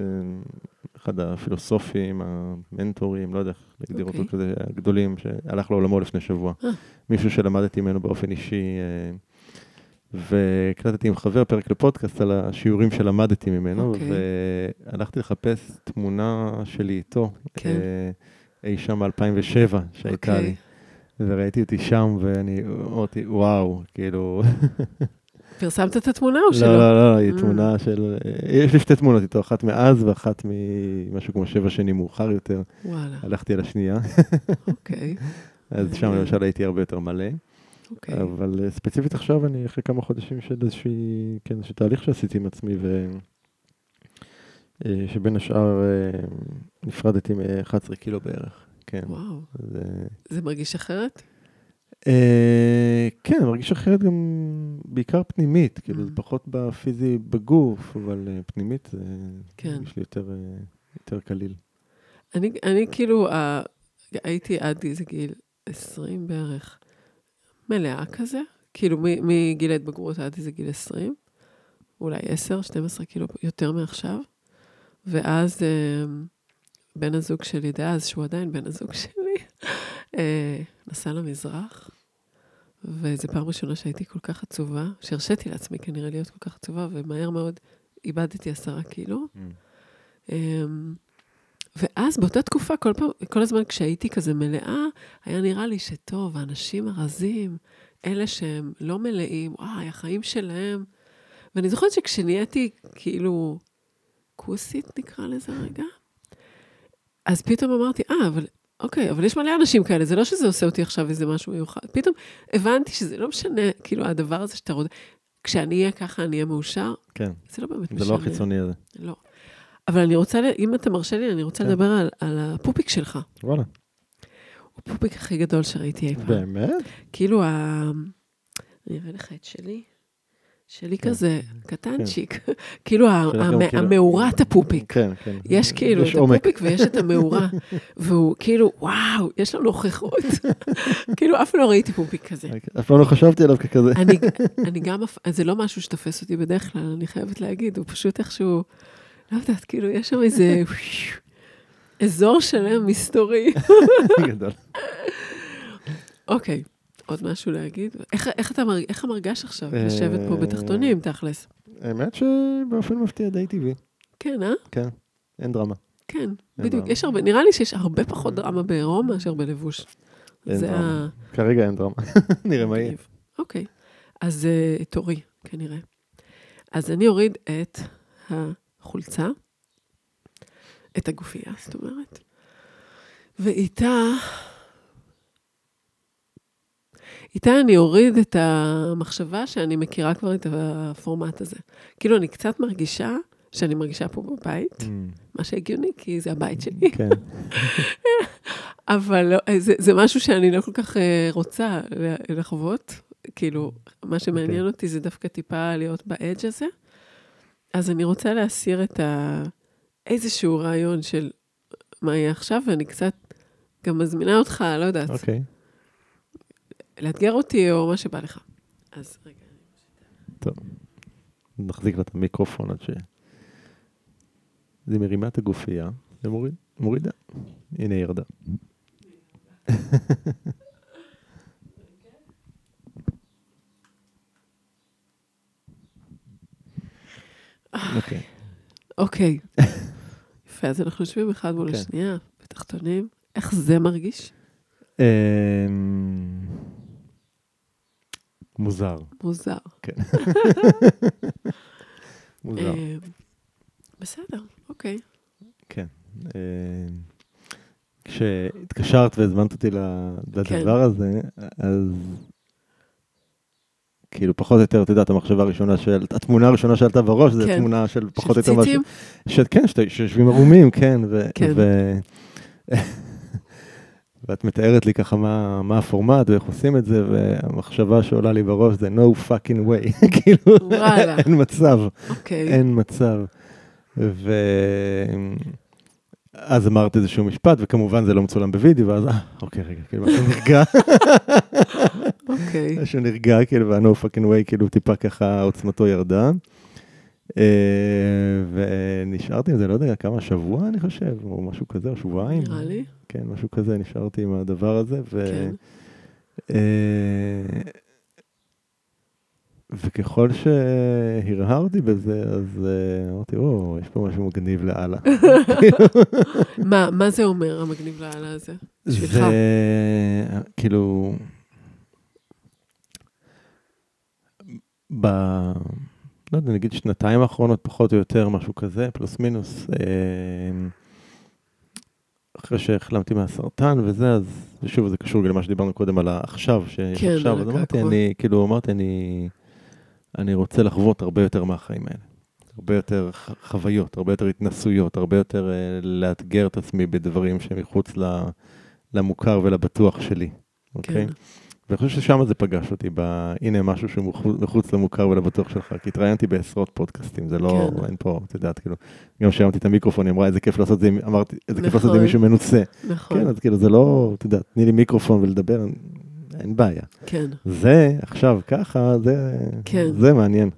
אחד הפילוסופים, המנטורים, לא יודע איך להגדיר אותו אוקיי. כזה, הגדולים, שהלך לעולמו לפני שבוע. אה. מישהו שלמדתי ממנו באופן אישי, והקלטתי עם חבר פרק לפודקאסט על השיעורים שלמדתי ממנו, אוקיי. והלכתי לחפש תמונה שלי איתו, כן. אה, אי שם ב-2007 שהייתה אוקיי. לי. וראיתי אותי שם, ואני אמרתי, וואו, כאילו... פרסמת את התמונה או שלא? לא, לא, לא, היא Mm. תמונה של... יש לי שתי תמונות איתו, אחת מאז ואחת ממשהו כמו שבע שנים מאוחר יותר. וואלה, הלכתי על השנייה, אוקיי, אז שם מעניין. למשל הייתי הרבה יותר מלא. אוקיי. אבל אה, ספציפית עכשיו אני אחרי כמה חודשים של איזושהי, כן, איזשהו תהליך שעשיתי עם עצמי, ו... אה, שבין השאר אה, נפרדתי מ-11 קילו בערך, כן. וואו, אה, זה מרגיש אחרת? אה, כן, אני מרגיש אחרת גם בעיקר פנימית, כאילו Mm. זה פחות בפיזי בגוף, אבל אה, פנימית זה כן. מרגיש לי יותר, אה, יותר קליל. אני, אני כאילו, הייתי עד איזה גיל 20 בערך, מלאה כזה, כאילו מגיל ההתבגרות עד איזה גיל 20, אולי 10, 12, כאילו יותר מעכשיו. ואז בן הזוג שלי דאז, שהוא עדיין בן הזוג שלי, נסע למזרח, וזו פעם ראשונה שהייתי כל כך עצובה, שהרשיתי לעצמי כנראה להיות כל כך עצובה, ומהר מאוד איבדתי עשרה קילו. אמ, ואז באותה תקופה, כל פעם, כל הזמן כשהייתי כזה מלאה, היה נראה לי שטוב, האנשים הרזים, אלה שהם לא מלאים, וואי, החיים שלהם. ואני זוכרת שכשנהייתי כאילו כוסית, נקרא לזה רגע, אז פתאום אמרתי, אה, אבל אוקיי, אבל יש מלא אנשים כאלה, זה לא שזה עושה אותי עכשיו איזה משהו מיוחד. פתאום הבנתי שזה לא משנה, כאילו, הדבר הזה שאתה רוצה, כשאני אהיה ככה, אני אהיה מאושר, כן, זה לא באמת זה משנה. לא החיצוני הזה. לא. אבל אני רוצה, אם אתה מרשה לי, אני רוצה כן. לדבר על, על הפופיק שלך. וואלה, הוא הפופיק הכי גדול שראיתי אי פעם. באמת? כאילו, ה... אני אראה לך את שלי. שלי כן. כזה קטנצ'יק. כאילו, גם המ- כאילו- המאורת הפופיק. כן, כן. יש כאילו יש את עומק. הפופיק ויש את המאורה. והוא כאילו, וואו, יש לו נוכחות. כאילו, אף לא ראיתי פופיק כזה. אף פעם לא חשבתי עליו ככזה. אני, אני גם, זה לא משהו שתופס אותי בדרך כלל, אני חייבת להגיד, הוא פשוט איכשהו, לא יודעת, כאילו, יש שם איזה אזור שלם מסתורי. גדול. אוקיי, עוד משהו להגיד? איך, איך אתה מרג... איך המרגש עכשיו, אה, לשבת פה בתחתונים, תכלס? האמת שבאופן מפתיע די טבעי. כן, אה? כן, אין דרמה. כן, בדיוק. דרמה. יש הרבה, נראה לי שיש הרבה פחות דרמה בעירום מאשר בלבוש. אין זה דרמה. ה... כרגע אין דרמה. נראה מה יהיה. אוקיי, אז uh, תורי, כנראה. אז אני אוריד את החולצה, את הגופייה, זאת אומרת, ואיתה, איתה אני אוריד את המחשבה שאני מכירה כבר את הפורמט הזה. כאילו, אני קצת מרגישה שאני מרגישה פה בבית, Mm, מה שהגיוני, כי זה הבית שלי. כן, אבל לא, זה, זה משהו שאני לא כל כך אה, רוצה לחוות. כאילו, מה שמעניין אוקיי. אותי זה דווקא טיפה להיות באדג' הזה. אז אני רוצה להסיר את ה... איזשהו רעיון של מה יהיה עכשיו, ואני קצת גם מזמינה אותך, לא יודעת, אוקיי. לאתגר אותי או מה שבא לך. אז רגע. נחזיק לה את המיקרופון עד ש... זה מרימה את הגופייה ומוריד- מורידה. הנה היא ירדה. אוקיי. אוקיי. יפה, אז אנחנו יושבים אחד מול כן. השנייה, בתחתונים. איך זה מרגיש? מוזר. מוזר. מוזר. אה, בסדר, אוקיי. כן. אמ, כשהתקשרת והזמנת אותי ל- כן. לדבר הזה, אז כאילו פחות או יותר, את יודעת, המחשבה הראשונה של, התמונה הראשונה שעלתה בראש, זה כן. תמונה של פחות או של יותר משהו. ציצים? ש- כן, שיושבים ערומים, כן. ו- כן. ו- ואת מתארת לי ככה מה, מה הפורמט ואיך עושים את זה, והמחשבה שעולה לי בראש זה no fucking way, כאילו, וואלה. אין מצב. אוקיי. אין מצב. ואז אמרת איזשהו משפט, וכמובן זה לא מצולם בווידאו, ואז, אה, אוקיי, רגע, כאילו, משהו נרגע, אוקיי. משהו נרגע, כאילו, וה-no fucking way, כאילו, טיפה ככה עוצמתו ירדה. אה, ונשארתי עם זה, לא יודע, כמה, שבוע, אני חושב, או משהו כזה, או שבועיים. נראה לי. כן, משהו כזה, נשארתי עם הדבר הזה, ו... כן. אה, וככל שהרהרתי בזה, אז אה, אמרתי, או, יש פה משהו מגניב לאללה. מה, מה זה אומר, המגניב לאללה הזה? בשבילך? זה כאילו... ב... יודע, נגיד שנתיים האחרונות, פחות או יותר, משהו כזה, פלוס מינוס. אה, אחרי שהחלמתי מהסרטן וזה, אז ושוב, זה קשור למה שדיברנו קודם על העכשיו, שיש כן, אז אמרתי. אני, כאילו, אמרתי, אני, אני רוצה לחוות הרבה יותר מהחיים האלה. הרבה יותר חוויות, הרבה יותר התנסויות, הרבה יותר אה, לאתגר את עצמי בדברים שמחוץ למוכר ולבטוח שלי, אוקיי? כן. ואני חושב ששם זה פגש אותי, ב... הנה משהו שהוא מחוץ- למוכר ולבטוח שלך, כי התראיינתי בעשרות פודקאסטים, זה לא, כן. אין פה, את יודעת, כאילו, גם כשהרמתי את המיקרופון, היא אמרה, איזה כיף לעשות את זה, אמרתי, איזה כיף לעשות את זה עם נכון. מישהו מנוסה. נכון, כן, אז כאילו, זה לא, את יודעת, תני לי מיקרופון ולדבר, אין בעיה. כן. זה, עכשיו, ככה, זה, כן. זה מעניין.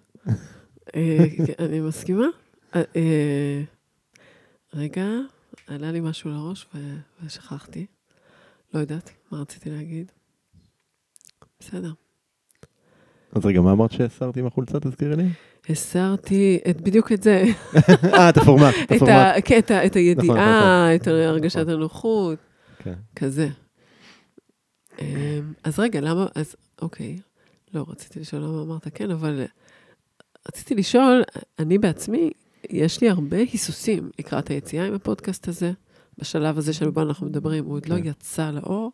אה, אני מסכימה. אה, אה, רגע, עלה לי משהו לראש ושכחתי. לא יודעת מה רציתי להגיד. בסדר. אז רגע, מה אמרת שהסרתי עם החולצה, תזכירי לי? הסרתי את, בדיוק את זה, אה, את הפורמט, את הפורמט. כן, את, ה, את הידיעה, נכון, את הרגשת נכון. הנוחות, כן. כזה. אמ, אז רגע, למה, אז אוקיי, לא, רציתי לשאול למה אמרת כן, אבל רציתי לשאול, אני בעצמי, יש לי הרבה היסוסים לקראת היציאה עם הפודקאסט הזה, בשלב הזה שבו אנחנו מדברים, הוא עוד לא כן. יצא לאור.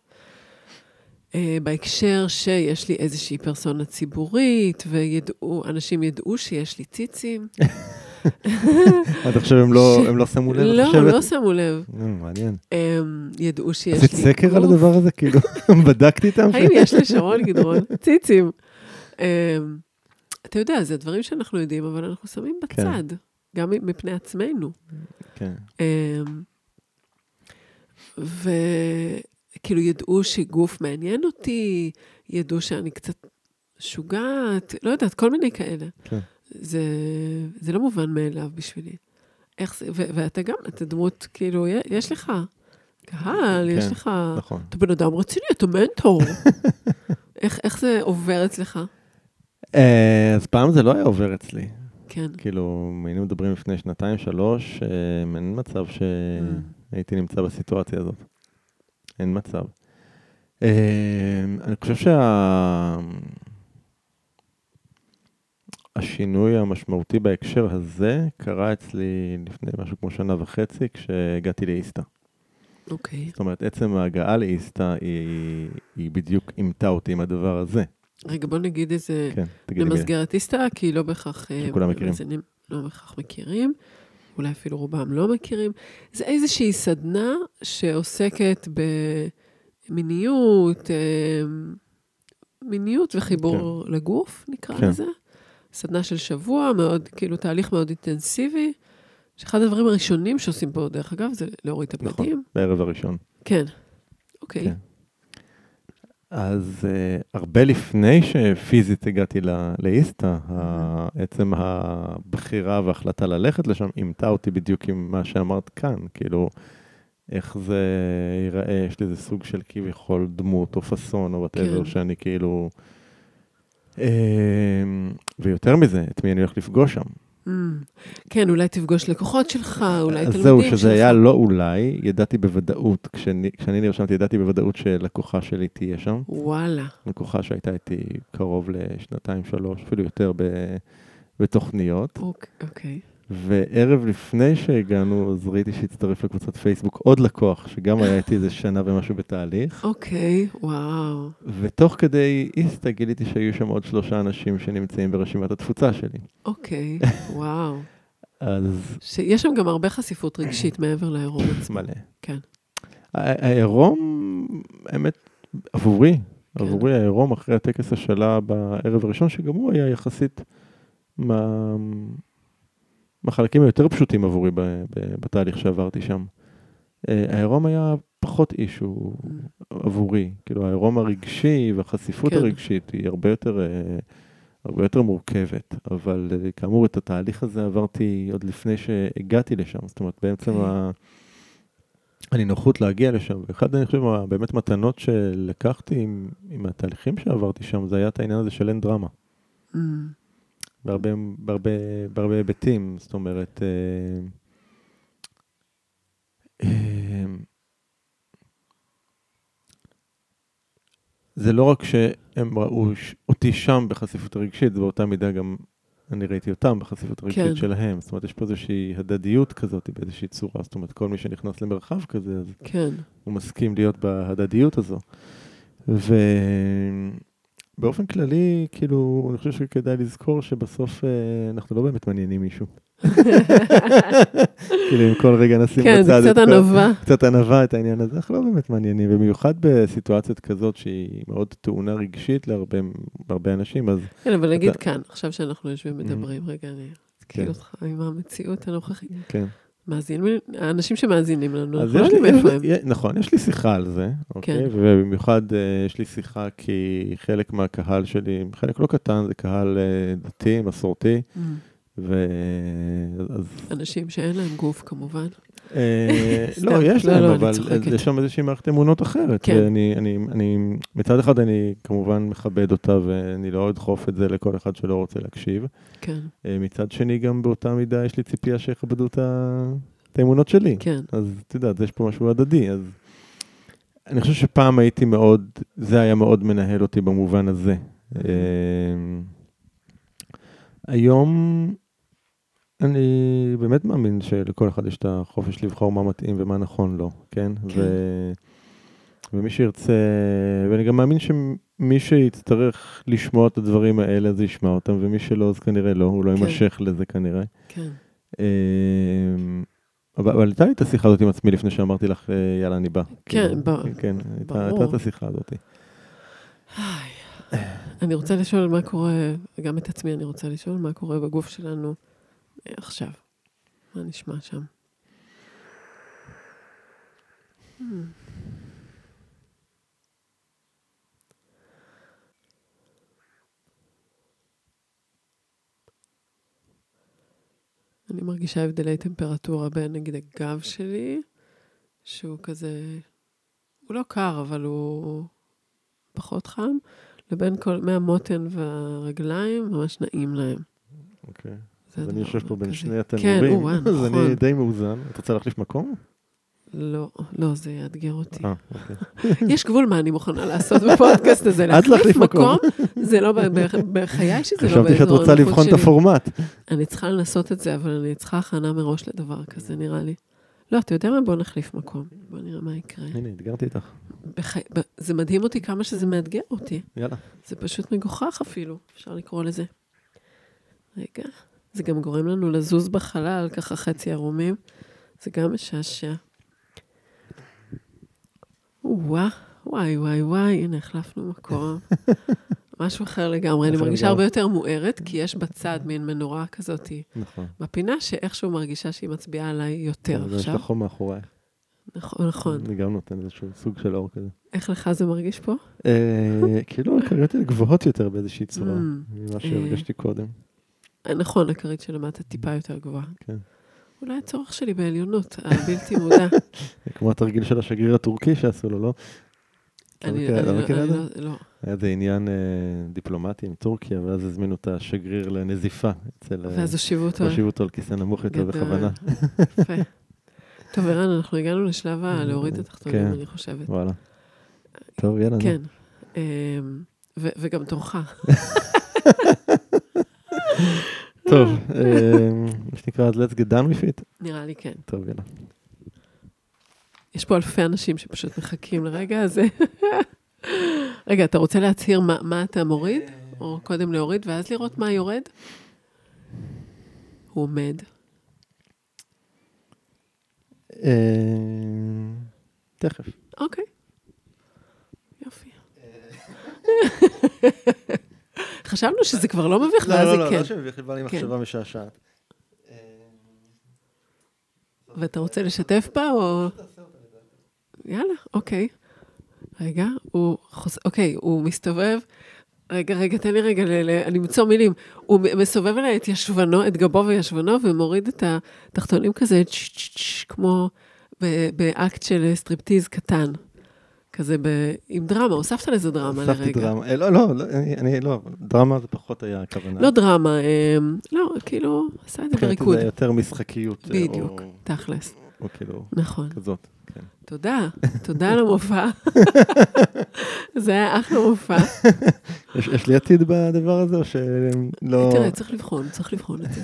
אה, בהקשר שיש לי איזושהי פרסונה ציבורית, וידעו, אנשים ידעו שיש לי ציצים. עד עכשיו הם לא הם לא שמו לב, לא, חושבת? לא שמו לב. אה, מעניין. הם ידעו שיש לי עשית סקר על. הדבר הזה? כאילו, בדקתי איתם? האם יש לשרון גדרון ציצים? אמ, אתה יודע, זה דברים שאנחנו יודעים, אבל אנחנו שמים כן. בצד, גם מפני עצמנו. כן. וכאילו ידעו שגוף מעניין אותי, ידעו שאני קצת משוגעת, לא יודעת, כל מיני כאלה. כן. זה, זה לא מובן מאליו בשבילי. איך זה, ו- ואתה גם, אתה דמות, כאילו, יש לך קהל, יש כן, לך... נכון. אתה בן אדם רציני, אתה מנטור. איך, איך זה עובר אצלך? אה, אז פעם זה לא היה עובר אצלי. כן. כאילו, היינו מדברים לפני שנתיים, שלוש, אה, אין מצב שהייתי נמצא בסיטואציה הזאת. אין מצב. אה, אני חושב שה... השינוי המשמעותי בהקשר הזה קרה אצלי לפני משהו כמו שנה וחצי, כשהגעתי לאיסתא. אוקיי. זאת אומרת, עצם ההגעה לאיסתא היא, היא בדיוק אימתה אותי עם הדבר הזה. רגע, בוא נגיד איזה... כן, תגידי לי. למסגר את איסתא, כי לא בהכרח... אה, שכולם מכירים. מאזינים לא בהכרח מכירים, אולי אפילו רובם לא מכירים. זה איזושהי סדנה שעוסקת במיניות, אה, מיניות וחיבור לגוף, נקרא כן. לזה. סדנה של שבוע, מאוד, כאילו תהליך מאוד אינטנסיבי, שאחד הדברים הראשונים שעושים פה, דרך אגב, זה להוריד את נכון, הבגדים. בערב הראשון. כן. אוקיי. כן. אז uh, הרבה לפני שפיזית הגעתי ל- לאיסתא, ה- עצם הבחירה וההחלטה ללכת לשם אימתה אותי בדיוק עם מה שאמרת כאן, כאילו, איך זה ייראה, יש לי איזה סוג של כביכול דמות או פאסון או whatever, כן. שאני כאילו... אה, ויותר מזה, את מי אני הולך לפגוש שם. Mm. כן, אולי תפגוש לקוחות שלך, אולי תלמידים זהו, שלך. שזה היה לא אולי, ידעתי בוודאות, כשאני, כשאני נרשמתי, ידעתי בוודאות שלקוחה שלי תהיה שם. וואלה. לקוחה שהייתה איתי קרוב לשנתיים, שלוש, אפילו יותר ב, בתוכניות. אוק- אוקיי. וערב לפני שהגענו, אז ראיתי שהצטרף לקבוצת פייסבוק עוד לקוח, שגם היה איתי איזה שנה ומשהו בתהליך. אוקיי, וואו. ותוך כדי איסטה גיליתי שהיו שם עוד שלושה אנשים שנמצאים ברשימת התפוצה שלי. אוקיי, וואו. אז שיש שם גם הרבה חשיפות רגשית מעבר לעירום עצמו. מלא. כן. העירום, האמת, עבורי, כן. עבורי העירום אחרי הטקס השאלה בערב הראשון, שגם הוא היה יחסית מה... מהחלקים היותר פשוטים עבורי ב... ב... בתהליך שעברתי שם. אה, העירום היה פחות אישו עבורי, כאילו העירום הרגשי והחשיפות כן. הרגשית היא הרבה יותר, אה, הרבה יותר מורכבת, אבל אה, כאמור את התהליך הזה עברתי עוד לפני שהגעתי לשם, זאת אומרת בעצם אוקיי. ה... הנינוחות להגיע לשם, ואחד, אני חושב, באמת מתנות שלקחתי עם, עם התהליכים שעברתי שם, זה היה את העניין הזה של אין דרמה. Mm. בהרבה, בהרבה, בהרבה היבטים, זאת אומרת, אה, אה, זה לא רק שהם ראו אותי שם בחשיפות הרגשית, זה באותה מידה גם אני ראיתי אותם בחשיפות הרגשית כן. שלהם. זאת אומרת, יש פה איזושהי הדדיות כזאת באיזושהי צורה. זאת אומרת, כל מי שנכנס למרחב כזה, אז כן, הוא מסכים להיות בהדדיות הזו. ובאופן כללי, כאילו, אני חושב שכדאי לזכור שבסוף אה, אנחנו לא באמת מעניינים מישהו. כאילו, אם כל רגע נשים כן, זה בצד קצת את כל- ענווה. קצת ענווה את העניין הזה, אנחנו לא באמת מעניינים, במיוחד בסיטואציות כזאת שהיא מאוד טעונה רגשית להרבה להרבה אנשים, אז כן, אבל נגיד כאן, עכשיו שאנחנו יושבים מדברים, רגע, אני אתקיל כן. אותך עם המציאות הנוכחית. כן. מאזינים, האנשים שמאזינים לנו, אז אנחנו לא יודעים איפה הם. נכון, יש לי שיחה על זה, אוקיי? כן. ובמיוחד אה, יש לי שיחה כי חלק מהקהל שלי, חלק לא קטן, זה קהל אה, דתי, מסורתי, Mm. ו... אז... אנשים שאין להם גוף, כמובן. אה, לא, יש לא, להם, לא, אבל. יש שם איזושהי מערכת אמונות אחרת. כן. אני, מצד אחד אני כמובן מכבד אותה, ואני לא אדחוף את זה לכל אחד שלא רוצה להקשיב. כן, אה, מצד שני, גם באותה מידה יש לי ציפייה שיכבדו את האמונות שלי. כן. אז את יודעת, יש פה משהו הדדי, אז אני חושב שפעם הייתי מאוד, זה היה מאוד מנהל אותי במובן הזה. אה, היום אני באמת מאמין שלכל אחד יש את החופש לבחור מה מתאים ומה נכון לו, כן? כן. ו... ומי שירצה, ואני גם מאמין שמי שיצטרך לשמוע את הדברים האלה, אז ישמע אותם, ומי שלא, אז כנראה לא, הוא לא כן. יימשך לזה כנראה. כן. אמ, אבל אבל הייתה לי את השיחה הזאת עם עצמי לפני שאמרתי לך, אה, יאללה, אני בא. כן, כאילו, ברור. כן, הייתה ברור. הייתה את השיחה הזאת. אני רוצה לשאול מה קורה, גם את עצמי אני רוצה לשאול מה קורה בגוף שלנו עכשיו. מה נשמע שם? Hmm. אני מרגישה הבדלי טמפרטורה בין נגיד הגב שלי, שהוא כזה, הוא לא קר, אבל הוא פחות חם, לבין כל, מהמותן והרגליים, ממש נעים להם. אוקיי. זה אז אני יושב פה בין. שני כן, התנורים, או-אה, אז נכון. אני די מאוזן. את רוצה להחליף מקום? לא, לא, זה יאתגר אותי. אה, אוקיי. יש גבול מה אני מוכנה לעשות בפודקאסט הזה. להחליף מקום. זה לא, בחיי שזה לא באזור חשבתי שאת רוצה לבחון את שלי. הפורמט. אני צריכה לנסות את זה, אבל אני צריכה הכנה מראש לדבר כזה, נראה לי. לא, אתה יודע מה? בוא נחליף מקום. בוא נראה מה יקרה. הנה, אתגרתי אותך. בחי... זה מדהים אותי כמה שזה מאתגר אותי. יאללה. זה פשוט מגוחך אפילו, אפשר לקרוא לזה. רגע, זה גם גורם לנו לזוז בחלל, ככה חצי ערומים. זה גם משעשע. וואי, וואי, וואי, הנה, החלפנו מקום. משהו אחר לגמרי. אני מרגישה. הרבה יותר מוארת, כי יש בצד מין מנורה כזאת נכון. בפינה, שאיכשהו מרגישה שהיא מצביעה עליי יותר יש עכשיו. לך חום מאחוריי. נכון, נכון. אני גם נותן איזשהו סוג של אור כזה. איך לך זה מרגיש פה? אה, כאילו הכריות האלה גבוהות יותר באיזושהי צורה, Mm. ממה אה. שהרגשתי קודם. נכון, הכרית שלמטה טיפה יותר גבוהה. כן. אולי הצורך שלי בעליונות, הבלתי מודע. כמו התרגיל של השגריר הטורקי שעשו לו, לא? אני לא- מכיר את זה? לא, לא. היה איזה עניין אה, דיפלומטי עם טורקיה, ואז הזמינו את השגריר לנזיפה אצל... אה, ואז הושיבו אותו. הושיבו אותו על כיסא נמוך יותר. בכוונה. יפה. טוב, ערן, אנחנו הגענו לשלב הלהוריד את התחתונים, כן. אני חושבת. וואלה. טוב, יאללה. כן. אמ, וגם תורך. טוב, אה, מה שנקרא, אז let's get done with it. נראה לי כן. טוב, יאללה. יש פה אלפי אנשים שפשוט מחכים לרגע הזה. רגע, אתה רוצה להצהיר מה, מה אתה מוריד? או קודם להוריד ואז לראות מה יורד? הוא עומד. אה, תכף. אוקיי. יופי. חשבנו שזה כבר לא מביך, ואז זה כן. שמביך לי, בא לי כן. מחשבה משעשעת. ואתה רוצה לשתף בה, או... יאללה, אוקיי. רגע, הוא חוס... אוקיי, הוא מסתובב. רגע, רגע, תן לי רגע ל- למצוא מילים. הוא מסובב אליי את ישבנו, את גבו וישבנו, ומוריד את התחתונים כזה, כמו באקט של סטריפטיז קטן. כזה ב... עם דרמה, הוספת לזה דרמה לרגע. הוספתי דרמה. אה, לא, לא, לא, אני, אני לא, דרמה זה פחות היה הכוונה. לא דרמה, אה, לא, כאילו, עשה את זה בריקוד. זה יותר משחקיות. אה, בדיוק, או, תכלס. או כאילו, נכון. כזאת, כן. תודה, תודה על המופע. זה היה אחלה מופע. יש, יש לי עתיד בדבר הזה, או שלא... תראה, צריך לבחון, צריך לבחון את זה.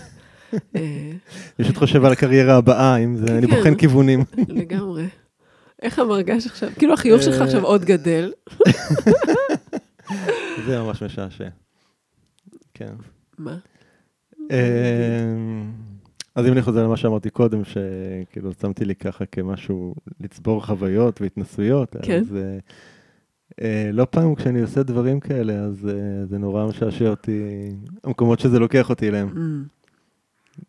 פשוט חושב על הקריירה הבאה, אם זה, אני בוחן כן. כיוונים. לגמרי. איך המרגש עכשיו? כאילו החיוך שלך עכשיו עוד גדל. זה ממש משעשע. כן. מה? אמ, אז אם אני חוזר למה שאמרתי קודם, שכאילו שמתי לי ככה כמשהו לצבור חוויות והתנסויות, כן. אז אה, אה, לא פעם כשאני עושה דברים כאלה, אז אה, זה נורא משעשע אותי, המקומות שזה לוקח אותי אליהם. Mm,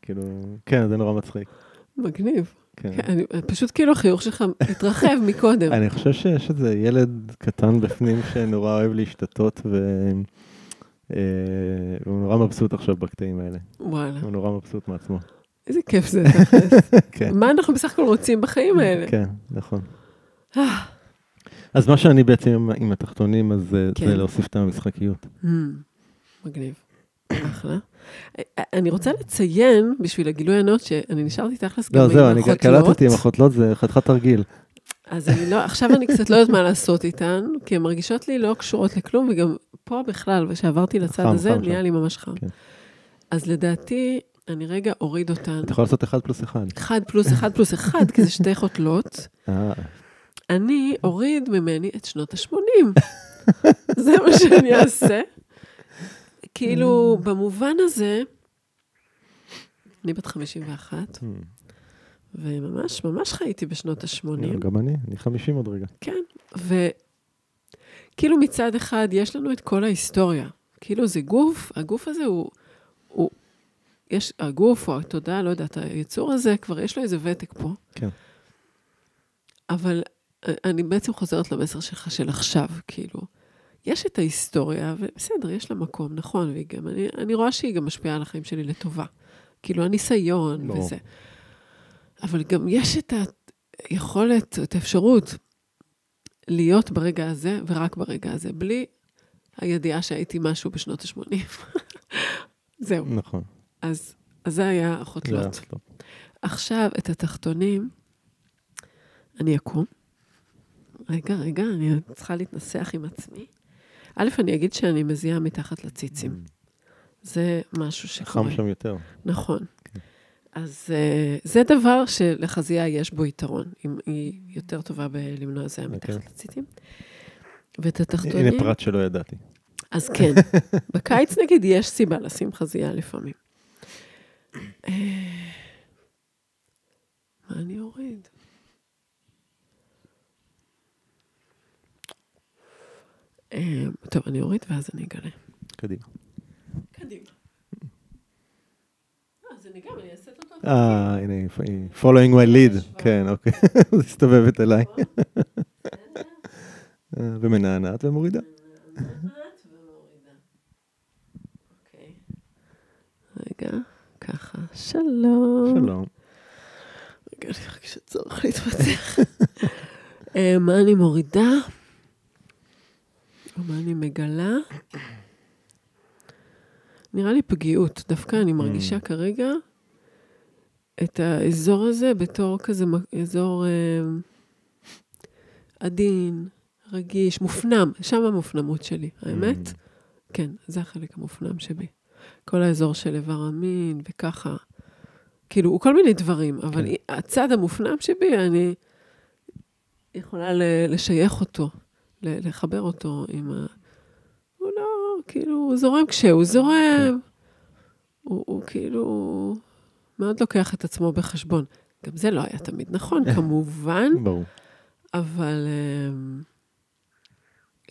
כאילו, כן, זה נורא מצחיק. מגניב. כן. אני- פשוט כאילו החיוך שלך התרחב מקודם. אני חושב שיש איזה ילד קטן בפנים שנורא אוהב להשתתות, והוא נורא מבסוט עכשיו בקטעים האלה. וואלה, הוא נורא מבסוט מעצמו. איזה כיף זה. כן. מה אנחנו בסך הכל רוצים בחיים האלה? כן, נכון. אה, אז מה שאני בעצם עם- עם התחתונים, אז אה, כן. זה להוסיף את המשחקיות. Hmm, מגניב. אחלה. אני רוצה לציין, בשביל הגילוי הנאות, שאני נשארתי תכלס גם לא, עם זהו, אני החותלות. קלטתי עם החותלות, זה חתיכת תרגיל. אז אני לא, עכשיו אני קצת לא יודעת מה לעשות איתן, כי הן מרגישות לי לא קשורות לכלום, וגם פה בכלל, וכשעברתי לצד חם, הזה, חם נהיה שם. לי ממש חם. כן. אז לדעתי, אני רגע אוריד אותן. את יכולה לעשות אחד פלוס אחד. אחד פלוס אחד פלוס אחד, כי זה שתי חותלות. אה, אני אוריד ממני את שנות ה-80. זה מה שאני אעשה. כאילו, במובן הזה, אני בת 51, hmm. וממש, ממש חייתי בשנות ה-80. גם אני, אני 50 עוד רגע. כן, וכאילו מצד אחד יש לנו את כל ההיסטוריה. כאילו זה גוף, הגוף הזה הוא, הוא יש, הגוף או התודעה, לא יודעת, היצור הזה, כבר יש לו איזה ותק פה. כן. אבל אני בעצם חוזרת למסר שלך של עכשיו, כאילו. יש את ההיסטוריה, ובסדר, יש לה מקום, נכון, והיא גם, אני, אני רואה שהיא גם משפיעה על החיים שלי לטובה. כאילו, הניסיון ברור. וזה. אבל גם יש את היכולת, את האפשרות להיות ברגע הזה, ורק ברגע הזה, בלי הידיעה שהייתי משהו בשנות ה-80. זהו. נכון. אז, אז זה היה זה החותלות. החותלות. עכשיו, את התחתונים, אני אקום. רגע, רגע, אני צריכה להתנסח עם עצמי. א', אני אגיד שאני מזיעה מתחת לציצים. זה משהו שקורה. חם שם יותר. נכון. אז uh, זה דבר שלחזייה יש בו יתרון, אם היא יותר טובה בלמנוע זיעה אוקיי. מתחת לציצים. ואת התחתונים... הנה פרט שלא ידעתי. אז כן, בקיץ נגיד יש סיבה לשים חזייה לפעמים. אה, מה אני אוריד? טוב, אני אוריד ואז אני אגלה. קדימה. קדימה. אז אני גם, אני אעשה את אותו. אה, הנה, היא following my lead. כן, אוקיי. אז הסתובבת אליי. אה, ומנענעת ומורידה. אוקיי. רגע, ככה. שלום. שלום. רגע, אני מרגישה צורך להתפתח. אה, מה אני מורידה? מה אני מגלה? נראה לי פגיעות. דווקא אני מרגישה Mm. כרגע את האזור הזה בתור כזה אזור אה, עדין, רגיש, מופנם. שם המופנמות שלי, האמת. Mm. כן, זה החלק המופנם שבי. כל האזור של איבר המין וככה. כאילו, הוא כל מיני דברים, אבל כן. הצד המופנם שבי, אני יכולה לשייך אותו, לחבר אותו עם ה... הוא לא, כאילו, הוא זורם כשהוא זורם. הוא, הוא כאילו מאוד לוקח את עצמו בחשבון. גם זה לא היה תמיד נכון, כמובן, ברור. אבל אמ,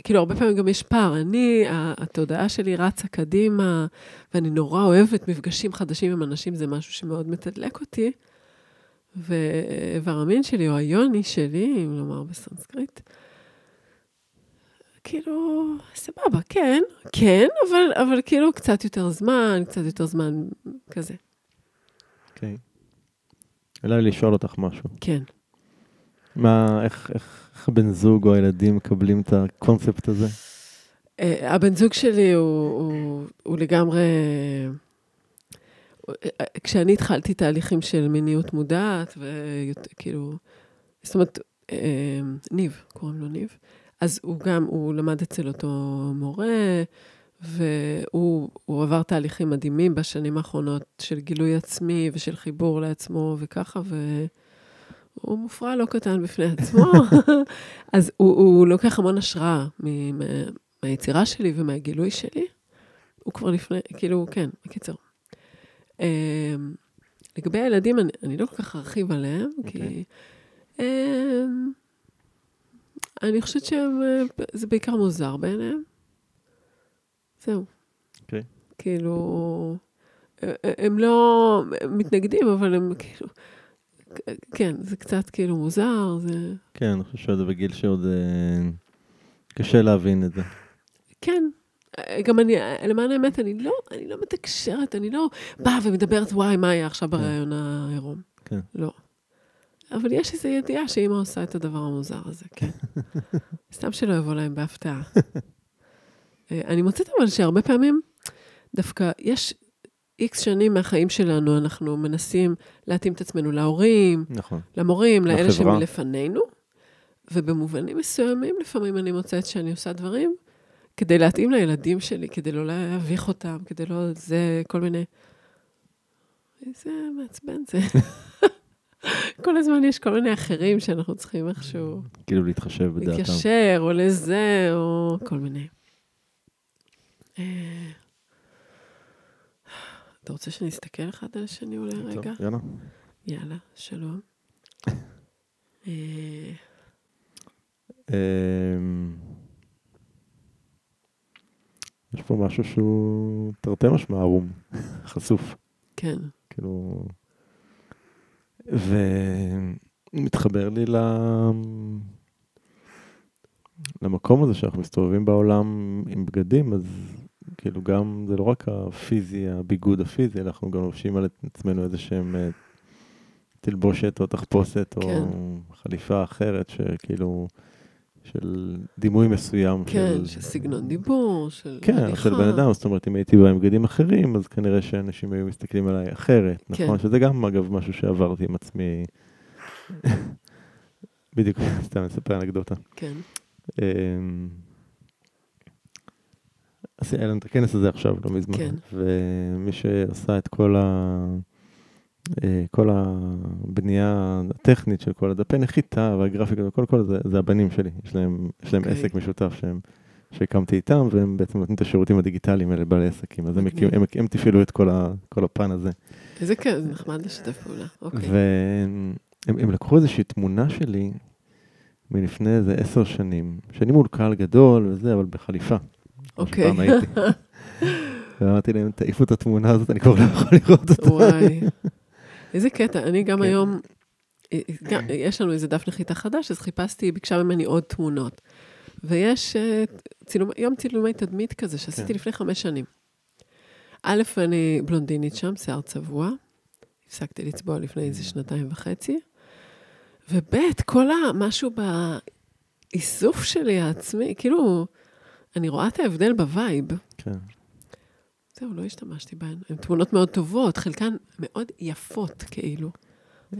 כאילו, הרבה פעמים גם יש פער. אני, התודעה שלי רצה קדימה, ואני נורא אוהבת מפגשים חדשים עם אנשים, זה משהו שמאוד מתדלק אותי. ואיבר המין שלי, או היוני שלי, אם לומר בסנסקריט, כאילו, סבבה, כן, כן, אבל, אבל כאילו קצת יותר זמן, קצת יותר זמן כזה. אוקיי. עלה לי לשאול אותך משהו. כן. מה, איך, איך, איך הבן זוג או הילדים מקבלים את הקונספט הזה? Uh, הבן זוג שלי הוא, הוא, הוא לגמרי... אה, כשאני התחלתי תהליכים של מיניות מודעת, וכאילו, זאת אומרת, אה, ניב, קוראים לו ניב, אז הוא גם, הוא למד אצל אותו מורה, והוא עבר תהליכים מדהימים בשנים האחרונות של גילוי עצמי ושל חיבור לעצמו וככה, והוא מופרע לא קטן בפני עצמו. אז הוא, הוא לוקח המון השראה מהיצירה שלי ומהגילוי שלי. הוא כבר לפני, כאילו, כן, בקיצור. אמ, לגבי הילדים, אני, אני לא כל כך ארחיב עליהם, okay. כי... אוקיי. אני חושבת שזה בעיקר מוזר בעיניהם. זהו. אוקיי. Okay. כאילו, הם לא מתנגדים, אבל הם כאילו... כן, זה קצת כאילו מוזר, זה... כן, אני חושב שזה בגיל שעוד אה, קשה להבין את זה. כן, גם אני, למען האמת, אני לא, אני לא מתקשרת, אני לא באה ומדברת, וואי, מה היה עכשיו כן. ברעיון העירום? כן. לא. אבל יש איזו ידיעה שאימא עושה את הדבר המוזר הזה, כן. סתם שלא יבוא להם בהפתעה. אה, אני מוצאת אבל שהרבה פעמים, דווקא יש איקס שנים מהחיים שלנו, אנחנו מנסים להתאים את עצמנו להורים, נכון. למורים, לאלה שמלפנינו, ובמובנים מסוימים, לפעמים אני מוצאת שאני עושה דברים כדי להתאים לילדים שלי, כדי לא להביך אותם, כדי לא... זה כל מיני... איזה מעצבן זה. כל הזמן יש כל מיני אחרים שאנחנו צריכים איכשהו... כאילו להתחשב בדעתם. להתיישר, או לזה, או כל מיני. אה, אתה רוצה שנסתכל אחד על השני אולי רגע? יאללה. יאללה, שלום. אה, אמ, יש פה משהו שהוא תרתי משמע ערום, חשוף. כן. כאילו... ומתחבר לי ל... למקום הזה שאנחנו מסתובבים בעולם עם בגדים, אז כאילו גם, זה לא רק הפיזי, הביגוד הפיזי, אנחנו גם לובשים על עצמנו איזה שהם אה, תלבושת או תחפושת כן. או חליפה אחרת, שכאילו... של דימוי מסוים. כן, של, של סגנון דיבור, של כן, הליכה. של בן אדם, זאת אומרת, אם הייתי בא עם בגדים אחרים, אז כנראה שאנשים היו מסתכלים עליי אחרת, כן. נכון? שזה גם, אגב, משהו שעברתי עם עצמי. בדיוק, סתם אספר אנקדוטה. כן. אמ, אז היה לנו את הכנס הזה עכשיו, לא מזמן. כן. ומי שעשה את כל ה... אה, כל הבנייה הטכנית של כל הדפי נחיתה והגרפיקה וכל כל זה, זה הבנים שלי. יש להם, יש להם okay. אוקיי. עסק משותף שהם, שהקמתי איתם, והם בעצם נותנים את השירותים הדיגיטליים האלה לבעלי עסקים. אז okay. הם, הם, הם, הם תפעלו את כל, ה, כל הפן הזה. איזה כיף, זה נחמד לשתף פעולה. אוקיי. והם לקחו איזושהי תמונה שלי מלפני איזה עשר שנים, שאני מול קהל גדול וזה, אבל בחליפה. אוקיי. Okay. ואמרתי להם, תעיפו את התמונה הזאת, אני כבר לא יכול לראות אותה. וואי. איזה קטע, אני גם כן. היום, אה, גם, יש לנו איזה דף נחיתה חדש, אז חיפשתי, היא ביקשה ממני עוד תמונות. ויש צילומ, יום צילומי תדמית כזה שעשיתי כן. לפני חמש שנים. א', אני בלונדינית שם, שיער צבוע. הפסקתי לצבוע לפני איזה שנתיים וחצי. וב', כל המשהו באיסוף שלי העצמי, כאילו, אני רואה את ההבדל ב vibe. כן. זהו, לא השתמשתי בהן. הן תמונות מאוד טובות, חלקן מאוד יפות, כאילו,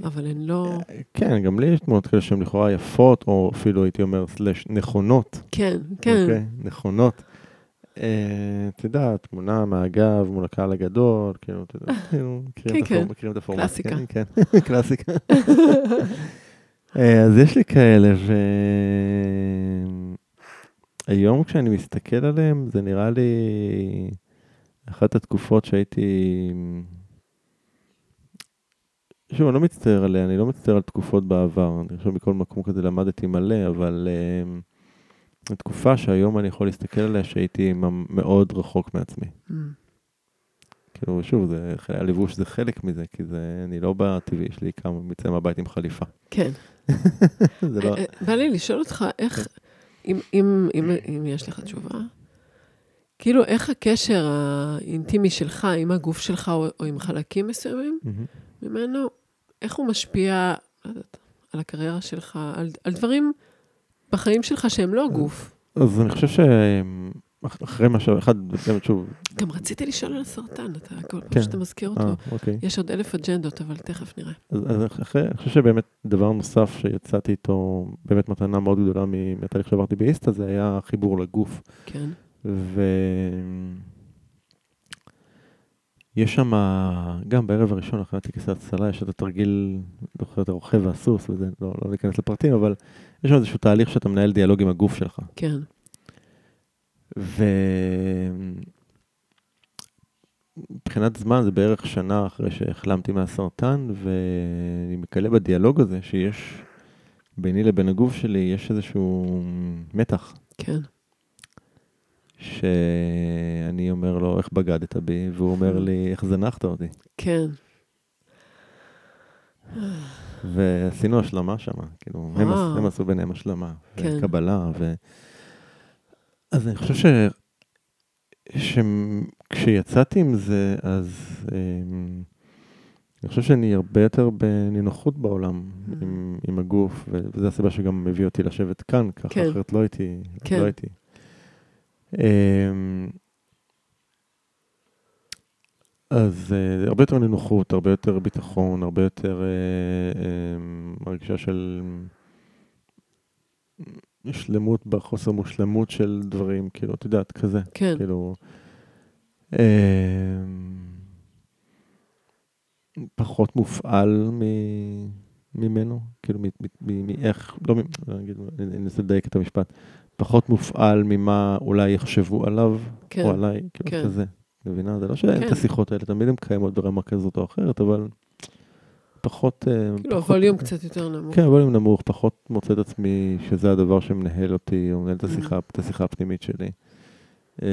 אבל הן לא... כן, גם לי יש תמונות כאלה שהן לכאורה יפות, או אפילו הייתי אומר, סלש, נכונות. כן, כן. אוקיי, נכונות. אה, אתה יודע, תמונה מהגב מול הקהל הגדול, כאילו, אתה יודע, כאילו, מכירים כן, את הפורמט. קלאסיקה. כן, כן, קלאסיקה. אה, אז יש לי כאלה, והיום כשאני מסתכל עליהם, זה נראה לי... אחת התקופות שהייתי... שוב, אני לא מצטער עליה, אני לא מצטער על תקופות בעבר. אני חושב מכל מקום כזה למדתי מלא, אבל uh, תקופה שהיום אני יכול להסתכל עליה שהייתי מאוד רחוק מעצמי. Mm. כאילו, שוב, זה, הלבוש זה חלק מזה, כי זה, אני לא בטבעי, יש לי כמה, מצא מהבית עם חליפה. כן. זה לא... אה, אה, בא לי לשאול אותך, איך. אם, אם, אם, אם יש לך תשובה, כאילו, איך הקשר האינטימי שלך עם הגוף שלך, או, או עם חלקים מסוימים mm-hmm. ממנו, איך הוא משפיע, על הקריירה שלך, על, על דברים בחיים שלך שהם לא הגוף. אז אני חושב שאחרי מה שאחד, באמת שוב... גם רציתי לשאול על הסרטן, אתה כל פעם כן. שאתה מזכיר אותו. אה, אוקיי. יש עוד אלף אג'נדות, אבל תכף נראה. אז, אז אחרי, אני חושב שבאמת דבר נוסף שיצאתי איתו, באמת מתנה מאוד גדולה מהתהליך שעברתי באיסטה, זה היה חיבור לגוף. כן, ו... יש שם, גם בערב הראשון אחרי הטקס ההצלה, יש את התרגיל, לא זוכר את הרוכב והסוס, וזה, לא, לא ניכנס לפרטים, אבל יש שם איזשהו תהליך שאתה מנהל דיאלוג עם הגוף שלך. כן, ומבחינת זמן זה בערך שנה אחרי שהחלמתי מהסרטן, ואני מקלה בדיאלוג הזה שיש ביני לבין הגוף שלי, יש איזשהו מתח, כן, שאני אומר לו, איך בגדת בי? והוא אומר לי, איך זנחת אותי? כן. ועשינו השלמה שם, כאילו, הם, וואו. הם עשו ביניהם השלמה, כן. וקבלה, ו... אז אני חושב ש... שכשיצאתי עם זה, אז אמ, אני חושב שאני הרבה יותר בנינוחות בעולם Mm. עם, עם הגוף, וזו הסיבה שגם מביא אותי לשבת כאן, ככה כן. אחרת לא הייתי, כן. לא הייתי. אמ, אז uh, הרבה יותר נינוחות, הרבה יותר ביטחון, הרבה יותר uh, um, של שלמות בחוסר מושלמות של דברים, כאילו, את יודעת, כזה. כן, כאילו... Um, פחות מופעל מ... ממנו, כאילו, מאיך, לא, אני אנסה לדייק את המשפט, פחות מופעל ממה אולי יחשבו עליו, כן, או עליי, כאילו כן. כזה. מבינה? זה לא שאין כן. את השיחות האלה, תמיד הן קיימות ברמה כזאת או אחרת, אבל פחות... אה, כאילו פחות- הווליום קצת יותר נמוך. כן, ווליום נמוך, פחות מוצא את עצמי שזה הדבר שמנהל אותי, או מנהל את Mm. השיחה, את השיחה הפנימית שלי. אמ,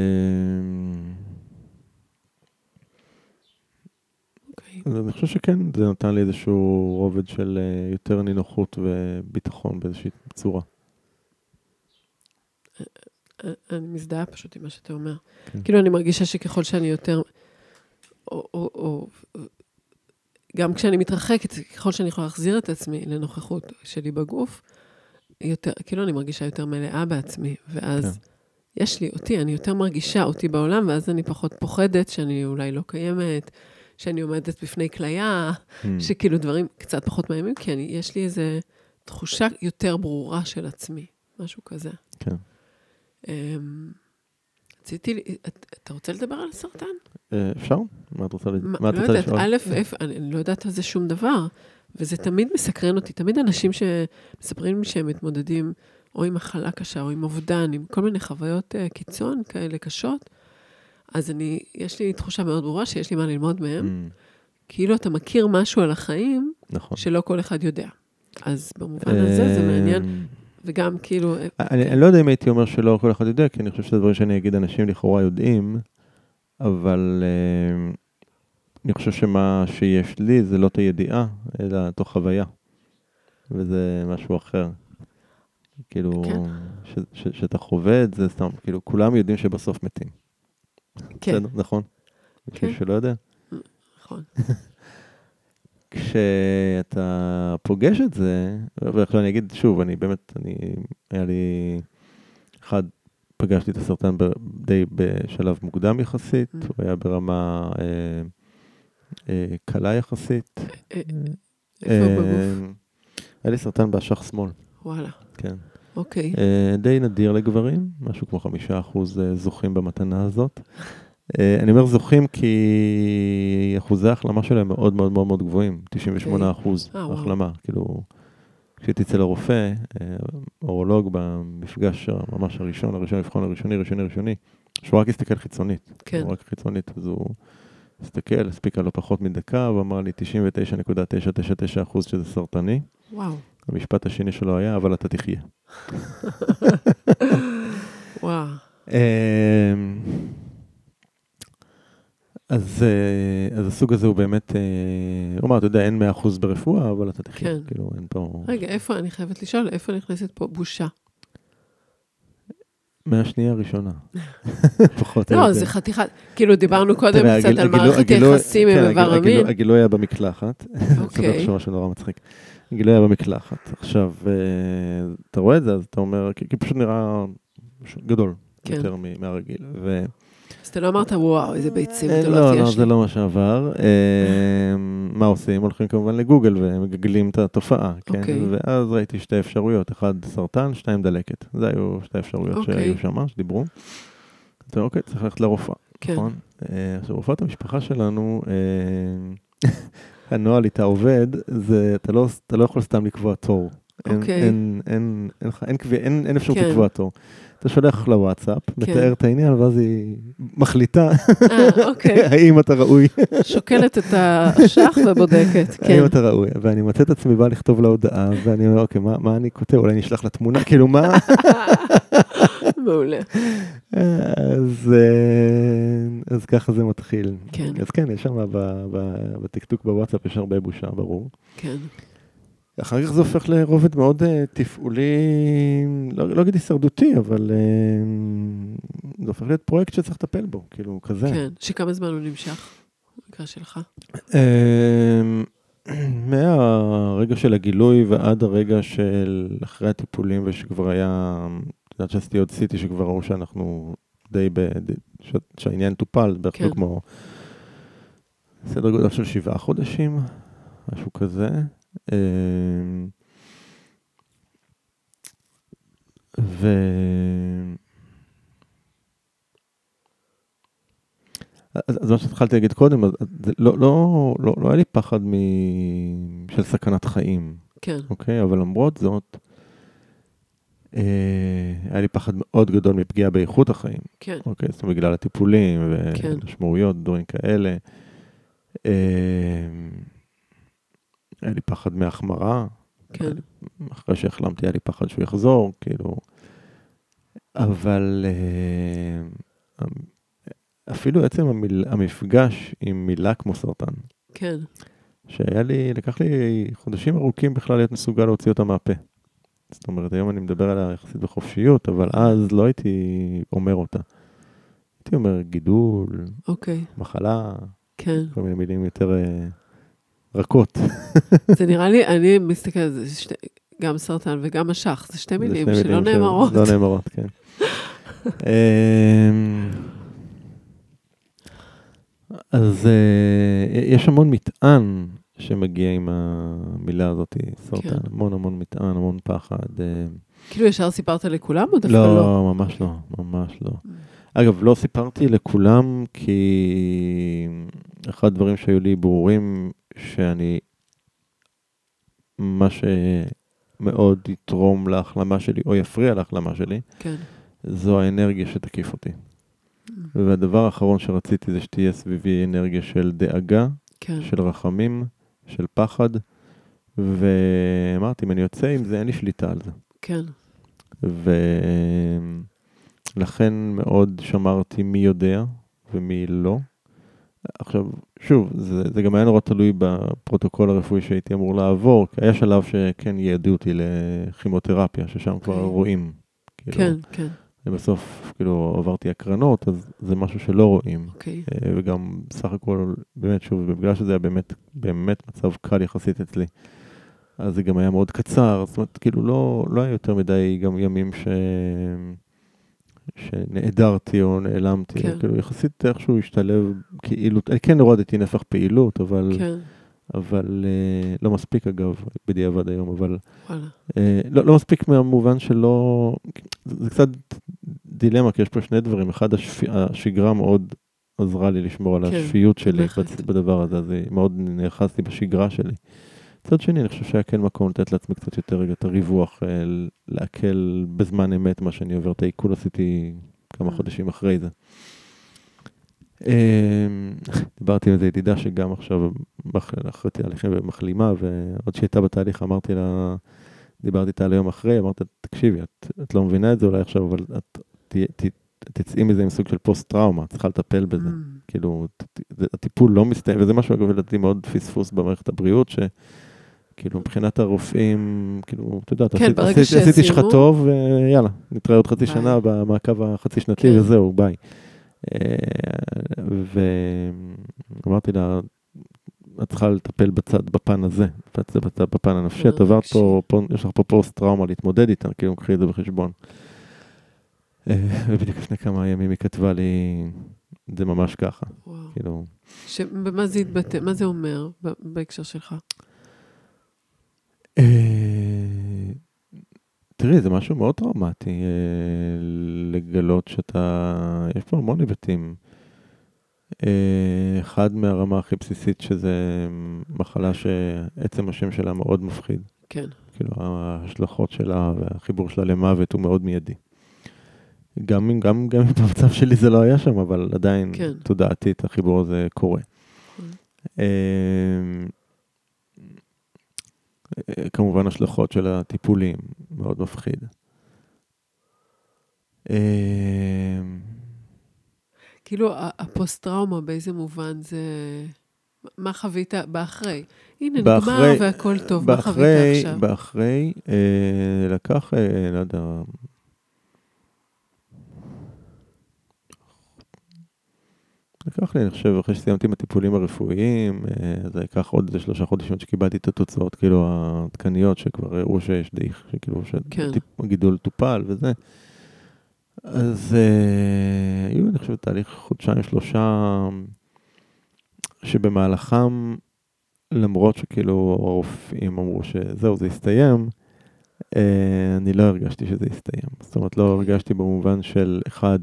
אוקיי. אז אני חושב שכן, זה נתן לי איזשהו רובד של אה, יותר נינוחות וביטחון באיזושהי צורה. אני מזדהה פשוט עם מה שאתה אומר. כן. כאילו, אני מרגישה שככל שאני יותר... או, או, או, גם כשאני מתרחקת, ככל שאני יכולה להחזיר את עצמי לנוכחות שלי בגוף, יותר, כאילו אני מרגישה יותר מלאה בעצמי, ואז כן. יש לי אותי, אני יותר מרגישה אותי בעולם, ואז אני פחות פוחדת שאני אולי לא קיימת, שאני עומדת בפני כליה, Mm. שכאילו דברים קצת פחות מאיימים, כי אני, יש לי איזו תחושה יותר ברורה של עצמי, משהו כזה. כן. אמ, רציתי, אתה רוצה לדבר על הסרטן? אה, אפשר? מה את רוצה ל- מה, מה את לא יודעת, לשאול? א', אני לא יודעת על זה שום דבר, וזה תמיד מסקרן אותי. תמיד אנשים שמספרים שהם מתמודדים או עם מחלה קשה, או עם אובדן, עם כל מיני חוויות uh, קיצון כאלה קשות, אז אני, יש לי תחושה מאוד ברורה שיש לי מה ללמוד מהם. Mm, כאילו אתה מכיר משהו על החיים נכון. שלא כל אחד יודע. אז במובן הזה זה מעניין, וגם כאילו, אה, אני, אני לא יודע אם הייתי אומר שלא כל אחד יודע, כי אני חושב שזה דברים שאני אגיד אנשים לכאורה יודעים, אבל אה, אני חושב שמה שיש לי זה לא את הידיעה, אלא תוך חוויה. וזה משהו אחר. כאילו, כן. ש, ש, שאתה חווה את זה, סתם, כאילו, כולם יודעים שבסוף מתים. כן, בסדר, נכון? כן. מישהו שלא יודע? נכון. כשאתה פוגש את זה, ועכשיו אני אגיד שוב, אני באמת, אני, היה לי, אחד, פגשתי את הסרטן ב, די בשלב מוקדם יחסית, Mm. הוא היה ברמה אה, אה, קלה יחסית. אה, איפה אה, בגוף? היה לי סרטן באשך שמאל, וואלה, כן. אוקיי. אה, די נדיר לגברים, משהו כמו חמישה אחוז אה, זוכים במתנה הזאת. אה, אני אומר זוכים כי אחוזי ההחלמה שלהם מאוד מאוד מאוד מאוד גבוהים, 98 אחוז אה, וואו. החלמה. כאילו, כשהייתי אצל הרופא, אה, אורולוג במפגש ממש הראשון, הראשון לבחון הראשוני, ראשוני, ראשוני, שהוא רק הסתכל חיצונית. כן. הוא רק חיצונית, אז הוא הסתכל, הספיקה לו פחות מדקה, הוא אמר לי 99.999 אחוז שזה סרטני. וואו, המשפט השני שלו היה, אבל אתה תחיה. וואו. אז, אה, אז הסוג הזה הוא באמת, אה, כלומר, אתה יודע, אין 100% ברפואה, אבל אתה תחיה, כן. כאילו, אין פה... רגע, איפה, אני חייבת לשאול, איפה נכנסת פה בושה? מהשנייה הראשונה. פחות או לא, יותר. זה חתיכת, כאילו דיברנו קודם קצת על מערכת יחסים עם כן, איבר הגילו- המין. הגילו- הגילוי היה במקלחת. זה אוקיי, עכשיו משהו נורא מצחיק. הגילוי היה במקלחת. עכשיו, אה, אתה רואה את זה, אז אתה אומר, כי פשוט נראה גדול כן. יותר מהרגיל. אתה לא אמרת, וואו, איזה ביצים אה, גדולות לא, לא, יש זה לי. לא מה שעבר. אה, מה עושים? הולכים כמובן לגוגל ומגגלים את התופעה, כן? אוקיי. ואז ראיתי שתי אפשרויות, אחד סרטן, שתיים דלקת. זה היו שתי אפשרויות אוקיי. שהיו שם, שדיברו. אז אוקיי, צריך ללכת לרופאה. כן, נכון? אה, עכשיו, רופאת המשפחה שלנו, הנוהל איתה עובד, זה, אתה לא, לא יכול סתם לקבוע תור. אין, אוקיי. אין אפשרות כן. לקבוע תור. אתה שולח לוואטסאפ, מתאר את העניין, ואז היא מחליטה אה, אוקיי. האם אתה ראוי, שוקלת את האשך ובודקת, כן. האם אתה ראוי. ואני מוצא את עצמי בא לכתוב לה הודעה, ואני אומר, אוקיי, מה, מה אני כותב? אולי נשלח לה תמונה, כאילו, מה? מעולה. אז, אה, אז ככה זה מתחיל. כן. אז כן, יש שם בטקטוק בוואטסאפ יש הרבה בושה, ברור. כן, אחר כך זה הופך לרובד מאוד uh, תפעולי, לא, לא אגיד הישרדותי, אבל uh, זה הופך להיות פרויקט שצריך לטפל בו, כאילו, כזה. כן. שכמה זמן הוא נמשך? במקרה שלך. אמ, מהרגע של הגילוי ועד הרגע של אחרי הטיפולים, ושכבר היה, את יודעת שעשיתי עוד סיטי שכבר ראו שאנחנו די, ב, ש, שהעניין טופל, בערך. כן. כמו סדר גודל של שבעה חודשים, משהו כזה. אמ, ו... אז, מה שהתחלתי להגיד קודם, לא, לא, לא, לא היה לי פחד מ... של סכנת חיים, כן, אוקיי? אבל למרות זאת, אה, היה לי פחד מאוד גדול מפגיעה באיכות החיים, כן, אוקיי? זאת אומרת, בגלל הטיפולים כן. ומשמעויות, דברים כאלה. אה, היה לי פחד מהחמרה, כן, אחרי שהחלמתי היה לי פחד שהוא יחזור, כאילו, אבל אה, אפילו עצם המיל, המפגש עם מילה כמו סרטן, כן, שהיה לי, לקח לי חודשים ארוכים בכלל להיות מסוגל להוציא אותה מהפה. זאת אומרת, היום אני מדבר עליה יחסית בחופשיות, אבל אז לא הייתי אומר אותה. הייתי אומר גידול, אוקיי, מחלה, כן. כל מיני מילים יותר אה, רכות. זה נראה לי, אני מסתכלת על זה, שתי- גם סרטן וגם משך, זה שתי זה מילים שני שלא מילים נאמרות. לא נאמרות, כן. אמ, אז אה, יש המון מטען שמגיע עם המילה הזאת, סרטן. כן. המון המון מטען, המון פחד. אה, כאילו ישר סיפרת לכולם או דווקא לא? Mm. לא, ממש לא, ממש לא. אגב, לא סיפרתי לכולם, כי אחד הדברים שהיו לי ברורים, שאני, מה שמאוד יתרום להחלמה שלי, או יפריע להחלמה שלי, כן, זו האנרגיה שתקיף אותי. Mm. והדבר האחרון שרציתי זה שתהיה סביבי אנרגיה של דאגה, כן, של רחמים, של פחד, ואמרתי, אם אני יוצא עם זה, אין לי שליטה על זה. כן, ולכן מאוד שמרתי מי יודע ומי לא. עכשיו, שוב, זה, זה גם היה נורא תלוי בפרוטוקול הרפואי שהייתי אמור לעבור, כי היה שלב שכן ייעדו אותי לכימותרפיה, ששם כבר אוקיי. רואים. כאילו, כן, כן, ובסוף, כאילו, עברתי הקרנות, אז זה משהו שלא רואים. אוקיי, אה, וגם סך הכל, באמת, שוב, בגלל שזה היה באמת, באמת מצב קל יחסית אצלי, אז זה גם היה מאוד קצר, זאת אומרת, כאילו לא, לא היה יותר מדי גם ימים ש... שנעדרתי או נעלמתי, כן. כאילו יחסית איכשהו השתלב כאילו, כן הורדתי נפח פעילות, אבל, כן, אבל אה, לא מספיק אגב, בדיעבד היום, אבל אה, לא, לא מספיק מהמובן שלא... זה, זה קצת דילמה, כי יש פה שני דברים. אחד, השפ... השגרה מאוד עזרה לי לשמור על כן, השפיות שלי. בצ... בדבר הזה, אז מאוד נאחזתי בשגרה שלי. מצד שני, אני חושב שהיה כן מקום לתת לעצמי קצת יותר רגע את הריווח, אה, לעכל בזמן אמת מה שאני עובר. את העיכול עשיתי כמה Mm. חודשים אחרי זה. אה, דיברתי עם איזו ידידה שגם עכשיו אחרי תהליכים ומחלימה, ועוד שהייתה בתהליך אמרתי לה, דיברתי איתה על היום אחרי, אמרתי, תקשיבי, את, את לא מבינה את זה אולי עכשיו, אבל את ת, ת, תצאי מזה עם סוג של פוסט-טראומה, את צריכה לטפל בזה. Mm, כאילו, ת- ת- הטיפול לא מסתיים, וזה משהו, אגב, לדעתי מאוד פספוס במערכת הבריאות, כאילו, מבחינת הרופאים, כאילו, אתה יודע, כן, עשיתי שלך טוב, ויאללה, נתראה עוד חצי ביי. שנה במעקב החצי שנתי, כן. וזהו, ביי. אה, ואמרתי לה, את צריכה לטפל בצד, בפן הזה, בצד, בצד, בפן הנפשי, את עברת פה, פה, יש לך פה פוסט-טראומה להתמודד איתה, כאילו, קחי את זה בחשבון. אה, ובדיוק לפני כמה ימים היא כתבה לי, זה ממש ככה, וואו. כאילו, ש- במה זה התבטא? מה זה אומר בהקשר שלך? אה, תראי, זה משהו מאוד טראומטי אה, לגלות שאתה... יש פה המון היבטים. אה, אחד מהרמה הכי בסיסית שזה מחלה שעצם השם שלה מאוד מפחיד. כן. כאילו, ההשלכות שלה והחיבור שלה למוות הוא מאוד מיידי. גם אם, גם, גם אם במצב שלי זה לא היה שם, אבל עדיין כן. תודעתית החיבור הזה קורה. אה, כמובן השלכות של הטיפולים, מאוד מפחיד. אה, כאילו, הפוסט-טראומה, באיזה מובן זה... מה חווית באחרי? הנה, נגמר והכל טוב, מה חווית עכשיו? באחרי, אה, לקח, אה, לא יודע, לקח לי, אני חושב, אחרי שסיימתי עם הטיפולים הרפואיים, אה, זה לקח עוד איזה שלושה חודשים עד שקיבלתי את התוצאות, כאילו, העדכניות, שכבר הראו שיש דעיך, שכאילו, כן. שהגידול טופל וזה. אז אה, היו, אני חושב, תהליך חודשיים, שלושה, שבמהלכם, למרות שכאילו הרופאים אמרו שזהו, זה הסתיים, אה, אני לא הרגשתי שזה הסתיים. זאת אומרת, לא הרגשתי במובן של, אחד,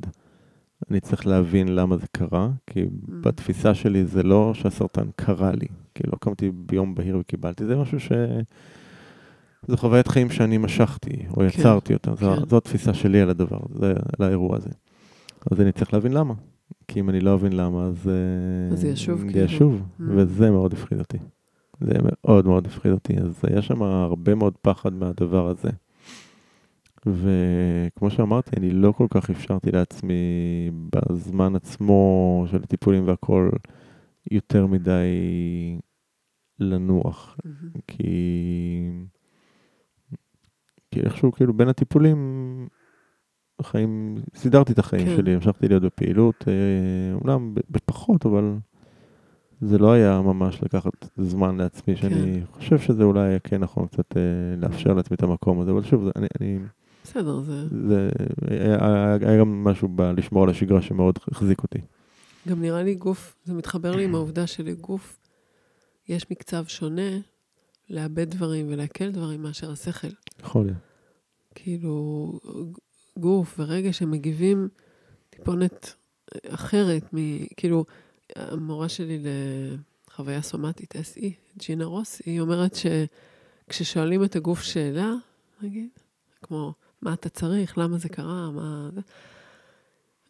אני צריך להבין למה זה קרה, כי בתפיסה שלי זה לא שהסרטן קרה לי, כי לא קמתי ביום בהיר וקיבלתי, זה משהו ש... זו חוויית חיים שאני משכתי, או כן, יצרתי אותה, זו, כן. זו התפיסה שלי על הדבר, הזה, על האירוע הזה. אז אני צריך להבין למה. כי אם אני לא אבין למה, אז... אה, אז זה ישוב, זה כאילו. ישוב, Mm. וזה מאוד הפחיד אותי. זה מאוד מאוד הפחיד אותי, אז היה שם הרבה מאוד פחד מהדבר הזה. וכמו שאמרתי, אני לא כל כך אפשרתי לעצמי בזמן עצמו של הטיפולים והכל יותר מדי לנוח, מהמם. כי... כי איכשהו כאילו בין הטיפולים, החיים, סידרתי את החיים כן. שלי, המשכתי להיות בפעילות, אה, אומנם בפחות, אבל זה לא היה ממש לקחת זמן לעצמי, שאני חושב שזה אולי היה כן נכון קצת אה, לאפשר לעצמי את המקום הזה, אבל שוב, אני, אני, בסדר, זה... זה, היה, היה- גם משהו בלשמור על השגרה שמאוד החזיק אותי. גם נראה לי גוף, זה מתחבר לי עם העובדה שלגוף יש מקצב שונה לאבד דברים ולעכל דברים מאשר השכל. יכול להיות. כאילו, גוף ורגש שמגיבים טיפונת אחרת, מ, כאילו, המורה שלי לחוויה סומטית, SE, ג'ינה רוס, היא אומרת שכששואלים את הגוף שאלה, נגיד, כמו, מה אתה צריך, למה זה קרה, מה...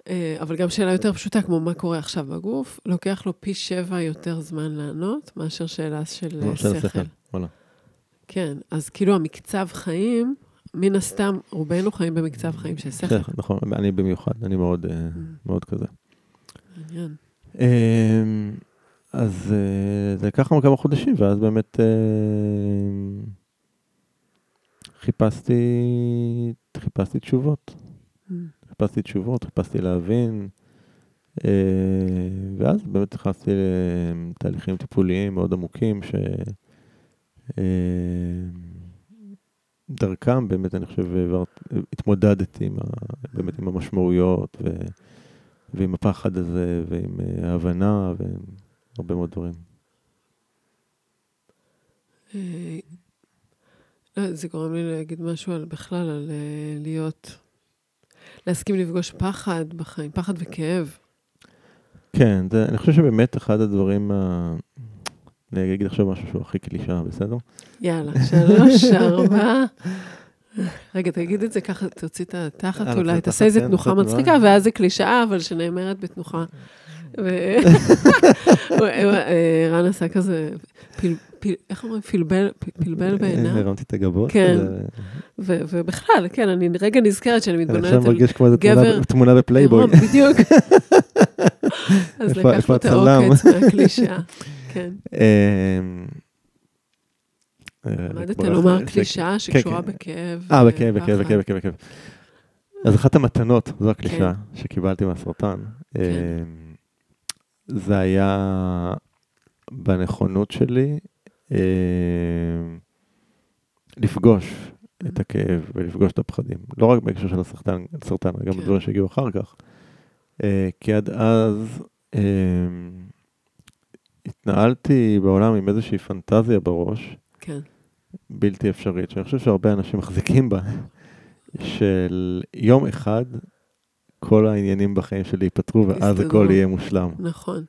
אה, אבל גם שאלה יותר פשוטה, כמו מה קורה עכשיו בגוף, לוקח לו פי שבע יותר זמן לענות, מאשר שאלה של אה, שכל. וואלה. כן, אז כאילו המקצב חיים, מן הסתם, רובנו חיים במקצב חיים של שכל. נכון, אני במיוחד, אני מאוד, אה, מאוד כזה. מעניין. אז זה לקח לנו כמה חודשים, ואז באמת חיפשתי, חיפשתי תשובות. חיפשתי תשובות, חיפשתי להבין, אה, ואז באמת נכנסתי לתהליכים טיפוליים מאוד עמוקים, ש... אה, באמת, אני חושב, התמודדתי עם, ה, באמת עם המשמעויות ו, ועם הפחד הזה ועם אה, ההבנה ועם הרבה מאוד דברים. אה, זה גורם לי להגיד משהו על בכלל, על אה, להיות, להסכים לפגוש פחד בחיים, פחד וכאב. כן, זה, אני חושב שבאמת אחד הדברים, ה... אני אגיד עכשיו משהו שהוא הכי קלישאה, בסדר? יאללה, שלוש, ארבע. רגע, תגיד את זה ככה, תוציא את התחת אה, אולי, תעשה איזה כן, תנוחה. מצחיקה, ואז זה קלישאה, אבל שנאמרת בתנוחה. אה, רן עשה כזה, איך אומרים? פלבל פלבל בעיניו. הרמתי את הגבות. כן. ו- ובכלל, כן, אני רגע נזכרת שאני אני עכשיו מתבוננת על מרגיש כמו איזה תמונה- גבר בפלייבוי. בדיוק. אז לקחנו את? העוקץ מהקלישאה. כן. אמ, למדת כמו לומר קלישאה כן, שקשורה כן. בכאב. אה, בכאב, בכאב. בכאב, בכאב. אז אחת המתנות, זו הקלישאה כן. שקיבלתי מהסרטן. אה, זה היה בנכונות שלי אה, לפגוש את הכאב ולפגוש את הפחדים. לא רק בהקשר של הסרטן, סרטן, גם כן. בדברים שהגיעו אחר כך. אה, כי עד אז אה, התנהלתי בעולם עם איזושהי פנטזיה בראש, כן, בלתי אפשרית, שאני חושב שהרבה אנשים מחזיקים בה, של יום אחד כל העניינים בחיים שלי ייפתרו ואז. הכל יהיה מושלם. נכון.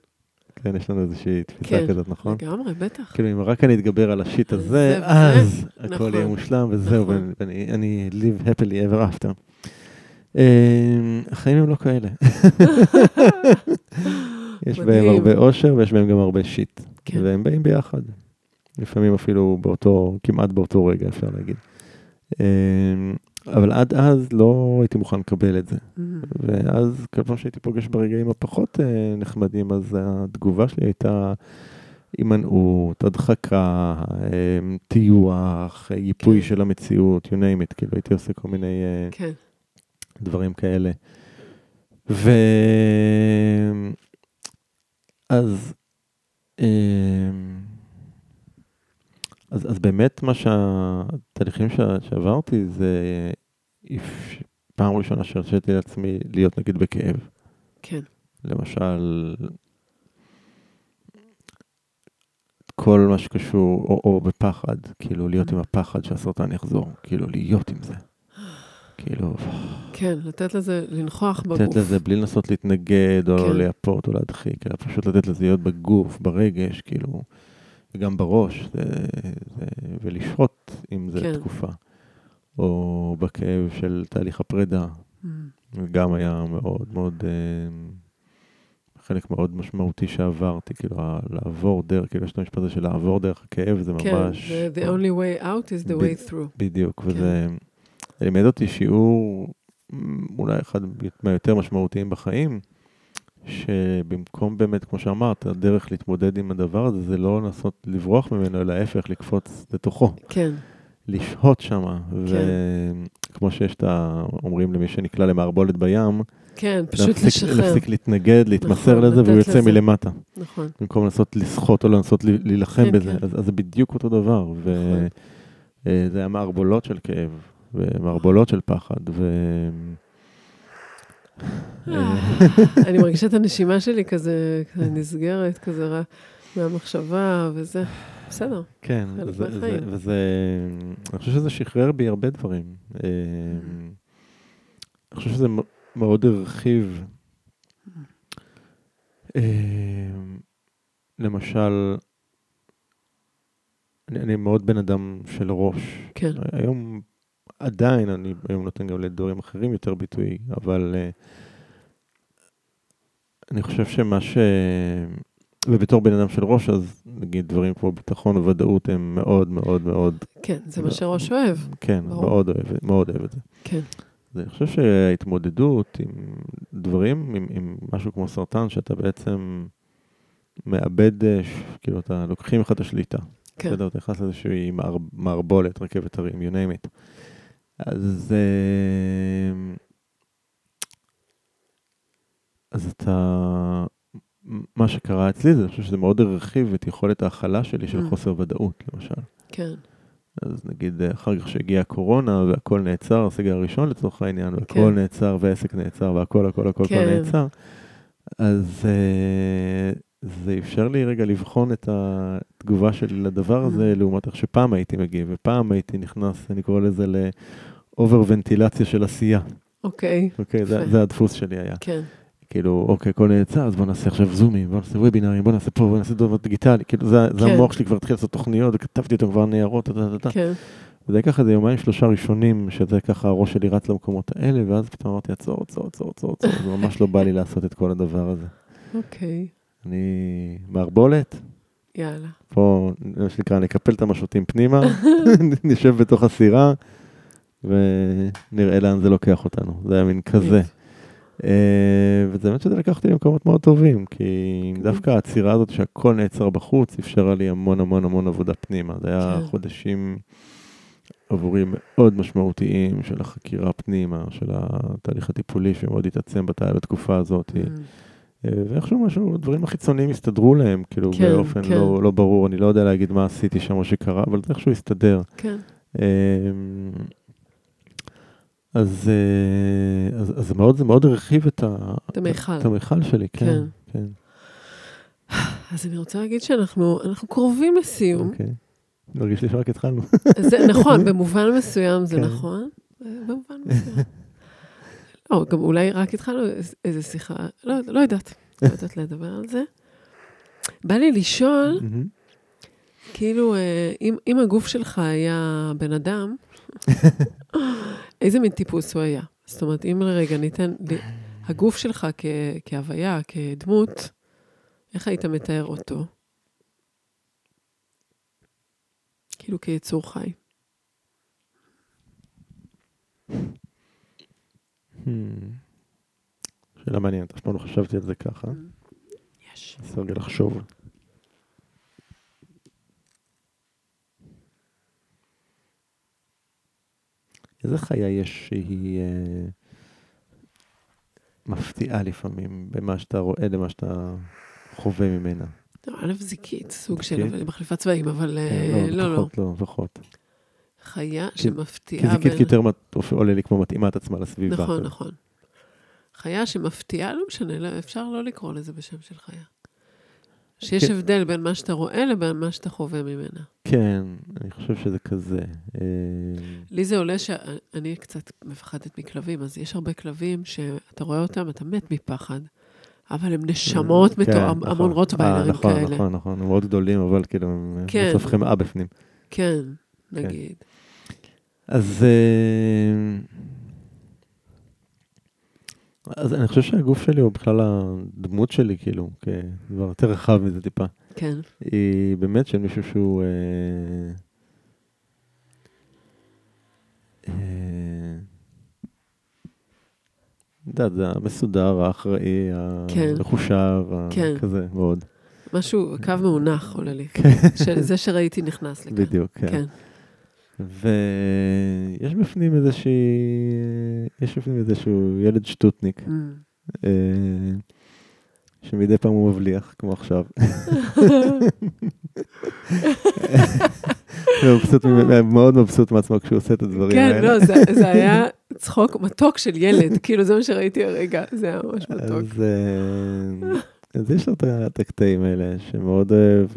כן, יש לנו איזושהי תפיסה כן, כזאת, נכון? לגמרי, בטח. כאילו, אם רק אני אתגבר על השיט הזה, זה אז הכל נכון. יהיה מושלם, וזהו, נכון. ואני- ואני אני live happily ever after. אה, החיים הם לא כאלה. יש בהם מדהים. הרבה אושר ויש בהם גם הרבה שיט. כן. והם באים ביחד. לפעמים אפילו באותו, כמעט באותו רגע, אפשר להגיד. אבל עד אז לא הייתי מוכן לקבל את זה. אמ, ואז כל פעם שהייתי פוגש ברגעים הפחות אה, נחמדים, אז התגובה שלי הייתה הימנעות, הדחקה, אה, טיוח, אה, ייפוי כן. של המציאות, you name it, כאילו הייתי עושה כל מיני אה, כן, דברים כאלה. ו... אז, אה, אז, אז באמת מה שהתהליכים שה- שעברתי זה אפ- פעם ראשונה שהרשיתי לעצמי להיות נגיד בכאב. כן, למשל, כל מה שקשור, או, או בפחד, כאילו להיות עם הפחד שהסרטן יחזור, כאילו להיות עם זה. כאילו, כן, לתת לזה, לנכוח בגוף. לתת לזה בלי לנסות להתנגד, או כן. לייפות, או להדחיק, אלא פשוט לתת לזה להיות בגוף, ברגש, כאילו, וגם בראש, זה, זה, ולשהות עם זה כן. תקופה. או בכאב של תהליך הפרידה, זה גם היה מאוד מאוד, אה, חלק מאוד משמעותי שעברתי, כאילו, לעבור דרך, כאילו, יש את המשפט הזה של לעבור דרך הכאב, זה כן, ממש... זה the only way out is the way through. בדיוק, כן. וזה לימד אותי שיעור אולי אחד מהיותר משמעותיים בחיים, שבמקום באמת, כמו שאמרת, הדרך להתמודד עם הדבר הזה, זה לא לנסות לברוח ממנו, אלא ההפך, לקפוץ לתוכו, כן, לשהות שם, וכמו שיש את ה... אומרים למי שנקלע למערבולת בים, כן, פשוט להפסיק, לשחרר. להפסיק להתנגד, להתמסר נכון, לזה, והוא יוצא לזה. מלמטה. נכון, במקום לנסות לסחוט או לנסות להילחם כן, בזה. כן. אז, אז זה בדיוק אותו דבר. נכון. וזה היה מערבולות של כאב, ומערבולות של פחד, ו... אה, אני מרגישה את הנשימה שלי כזה, נסגרת, כזה רע מהמחשבה וזה. בסדר. כן, וזה. אני חושב שזה שחרר בי הרבה דברים. אה, אני חושב שזה מאוד הרחיב. אה, למשל, אני, אני מאוד בן אדם של ראש. כן, היום, עדיין, אני היום נותן גם לדברים אחרים יותר ביטוי, אבל uh, אני חושב שמה ש... ובתור בן אדם של ראש, אז נגיד דברים כמו ביטחון וודאות הם מאוד מאוד מאוד, כן, זה מה שראש אוהב. כן, ברור. מאוד אוהב, מאוד אוהב את זה. כן, אז אני חושב שההתמודדות עם דברים, עם, עם משהו כמו סרטן, שאתה בעצם מאבד, אה, כאילו, אתה לוקחים לך את השליטה. כן, בסדר, אתה נכנס לאיזושהי מער- מערבולת, רכבת הרים, you name it. אז, אה, אז אתה, מה שקרה אצלי זה, אני חושב שזה מאוד הרחיב את יכולת ההכלה שלי של Mm. חוסר ודאות, למשל. כן, אז נגיד, אה, אחר כך שהגיעה הקורונה והכל נעצר, הסגר הראשון לצורך העניין, והכל כן. נעצר והעסק נעצר והכל, הכל, הכל, הכל כן. נעצר, אז אה, זה אפשר לי רגע לבחון את התגובה שלי לדבר הזה, Mm. לעומת איך שפעם הייתי מגיב, ופעם הייתי נכנס, אני קורא לזה לאובר ונטילציה של עשייה. אוקיי, אוקיי, זה. זה הדפוס שלי היה. כן, כאילו, אוקיי, הכל נעצר, אז בוא נעשה עכשיו זומים, בוא נעשה וובינארים, בוא נעשה פה, בוא נעשה דבר דיגיטלי. כאילו, זה, זה כן. המוח שלי כבר התחיל לעשות תוכניות, וכתבתי אותו כבר ניירות, טה, טה, טה. כן, וזה ככה איזה יומיים שלושה ראשונים, שזה ככה הראש שלי רץ למקומות האלה, ואז פתאום אמרתי, עצור, עצור, עצור, עצור, עצור, זה ממש לא בא לי לעשות את כל הדבר הזה. אוקיי, אני מערבולת, יאללה. פה, מה שנקרא, נקפל את המשוטים פנימה, נשב בתוך הסירה, ונראה לאן זה לוקח אותנו. זה היה מין כזה. אה, וזה באמת שזה לקח אותי למקומות מאוד טובים, כי כן. דווקא העצירה הזאת שהכל נעצר בחוץ, אפשרה לי המון המון המון עבודה פנימה. זה היה כן. חודשים עבורי מאוד משמעותיים של החקירה פנימה, של התהליך הטיפולי שמאוד התעצם בת- בתקופה הזאת. אה, ואיכשהו משהו, הדברים החיצוניים הסתדרו להם, כאילו כן, באופן כן. לא, לא ברור, אני לא יודע להגיד מה עשיתי שם או שקרה, אבל זה איכשהו הסתדר. כן, אמ, אז, אה, אז, אז זה מאוד, זה מאוד הרחיב את, ה, את המיכל. את המיכל שלי, כן. כן. כן. אז אני רוצה להגיד שאנחנו אנחנו קרובים לסיום. אוקיי. מרגיש לי שרק התחלנו. זה נכון, במובן מסוים זה כן. נכון. אה, במובן מסוים. לא, גם אולי רק התחלנו איז- איזה שיחה, לא, לא יודעת, לא יודעת לדבר על זה. בא לי לשאול. כאילו, אה, אם, אם הגוף שלך היה בן אדם, איזה מין טיפוס הוא היה? זאת אומרת, אם לרגע ניתן, הגוף שלך כ, כהוויה, כדמות, איך היית מתאר אותו? כאילו כיצור חי. Hmm. שאלה מעניינת, אף פעם לא חשבתי על זה ככה. יש. אז רגע לחשוב. איזה חיה יש שהיא אה, מפתיעה לפעמים במה שאתה רואה למה שאתה חווה ממנה? לא, א' זיקית, סוג של, זיקית? אבל היא מחליפה צבעים, אבל אה, כן, לא, לא. פחות, לא, פחות. חיה שמפתיעה כי זיקית יותר עולה לי כמו מתאימה את עצמה לסביבה. נכון. נכון. חיה שמפתיעה, לא משנה, לא, אפשר לא לקרוא לזה בשם של חיה. שיש כן. הבדל בין מה שאתה רואה לבין מה שאתה חווה ממנה. כן, אני חושב שזה כזה. אה, לי זה עולה שאני קצת מפחדת מכלבים, אז יש הרבה כלבים שאתה רואה אותם, אתה מת מפחד, אבל הם נשמות כן, מתואר, נכון. המון אה, רוטוויילרים נכון, כאלה. נכון, נכון, הם מאוד גדולים, אבל כאילו, הם כן. בסוף חמאה בפנים. כן, נגיד. אז, אה, אז אני חושב שהגוף שלי הוא בכלל הדמות שלי, כאילו, כדבר יותר רחב מזה טיפה. כן, היא באמת של מישהו שהוא... אה, אה, את יודעת, זה המסודר, האחראי, כן. המחושב, כן. כזה מאוד. משהו, קו מאונח עולה לי. של זה שראיתי נכנס לכאן. בדיוק, כן. כן. ויש בפנים איזושהי, יש בפנים איזשהו ילד שטוטניק, Mm. אה, שמדי פעם הוא מבליח, כמו עכשיו. הוא מבסוט מאוד מבסוט מעצמו כשהוא עושה את הדברים כן, האלה. לא, זה- זה היה צחוק מתוק של ילד, כאילו זה מה שראיתי הרגע, זה היה ממש מתוק. אז, אה, אז יש לו את הקטעים האלה, שמאוד אוהב.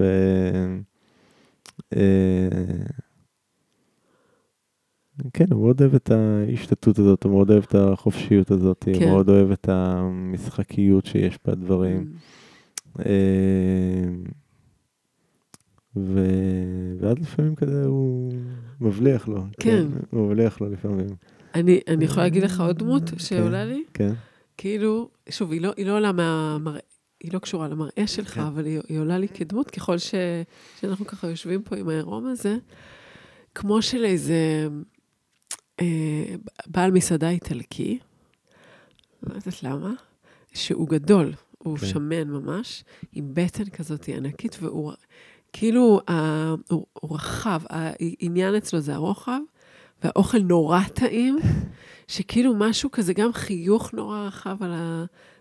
כן, הוא מאוד אוהב את ההשתתות הזאת, הוא מאוד אוהב את החופשיות הזאת, הוא כן. מאוד אוהב את המשחקיות שיש בדברים. Mm. ו... ואז לפעמים כזה הוא מבליח לו. כן. הוא מבליח לו לפעמים. אני אני יכולה להגיד לך עוד דמות שעולה לי? כן. כאילו, שוב, היא לא, היא לא עולה מהמראה, היא לא קשורה למראה שלך, כן. אבל היא, היא עולה לי כדמות, ככל ש, שאנחנו ככה יושבים פה עם העירום הזה, כמו של איזה בעל מסעדה איטלקי, לא יודעת למה, שהוא גדול, הוא כן. שמן ממש, עם בטן כזאת ענקית, והוא כאילו, אה, הוא, הוא רחב, העניין אצלו זה הרוחב, והאוכל נורא טעים. שכאילו משהו כזה, גם חיוך נורא רחב על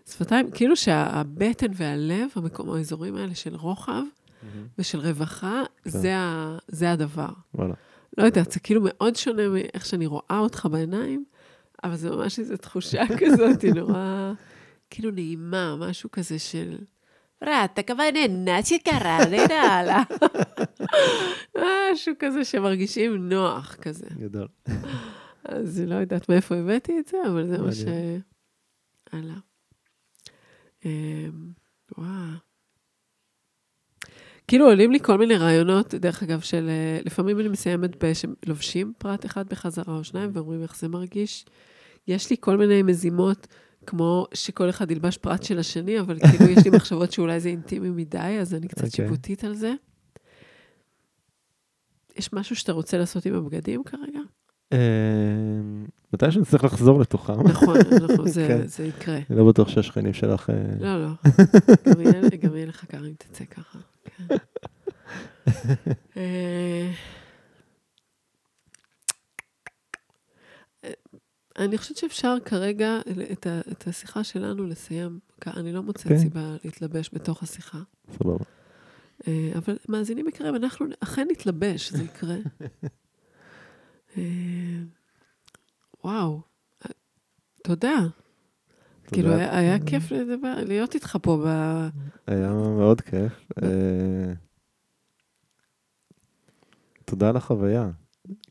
השפתיים, כאילו שהבטן והלב, המקום, האזורים האלה של רוחב ושל רווחה, זה, ה, זה הדבר. וואלה. לא יודעת, זה כאילו מאוד שונה מאיך שאני רואה אותך בעיניים, אבל זה ממש איזו תחושה כזאת, היא נורא, כאילו נעימה, משהו כזה של... ראטה כווננה שקרה לנעלה. משהו כזה שמרגישים נוח כזה. גדול. אז לא יודעת מאיפה הבאתי את זה, אבל זה מה ש... הלאה. אמ, וואו. כאילו עולים לי כל מיני רעיונות, דרך אגב, של... אה, לפעמים אני מסיימת שלובשים פרט אחד בחזרה או שניים ואומרים איך זה מרגיש. יש לי כל מיני מזימות, כמו שכל אחד ילבש פרט של השני, אבל כאילו יש לי מחשבות שאולי זה אינטימי מדי, אז אני קצת אוקיי. שיפוטית על זה. יש משהו שאתה רוצה לעשות עם הבגדים כרגע? אמ, מתי שנצטרך לחזור לתוכם. נכון, נכון, זה, כן. יקרה. לא בטוח שהשכנים שלך... אה, לא, לא. גם יהיה לך קר אם תצא ככה. אה, אני חושבת שאפשר כרגע את, ה, את השיחה שלנו לסיים. אני לא מוצאת כן. סיבה להתלבש בתוך השיחה. סבבה. אה, אבל מאזינים יקרים, אנחנו אכן נתלבש, זה יקרה. אה, וואו, תודה. כאילו, היה, היה כיף לדבר, להיות איתך פה ב... היה מאוד כיף. אה, תודה על החוויה.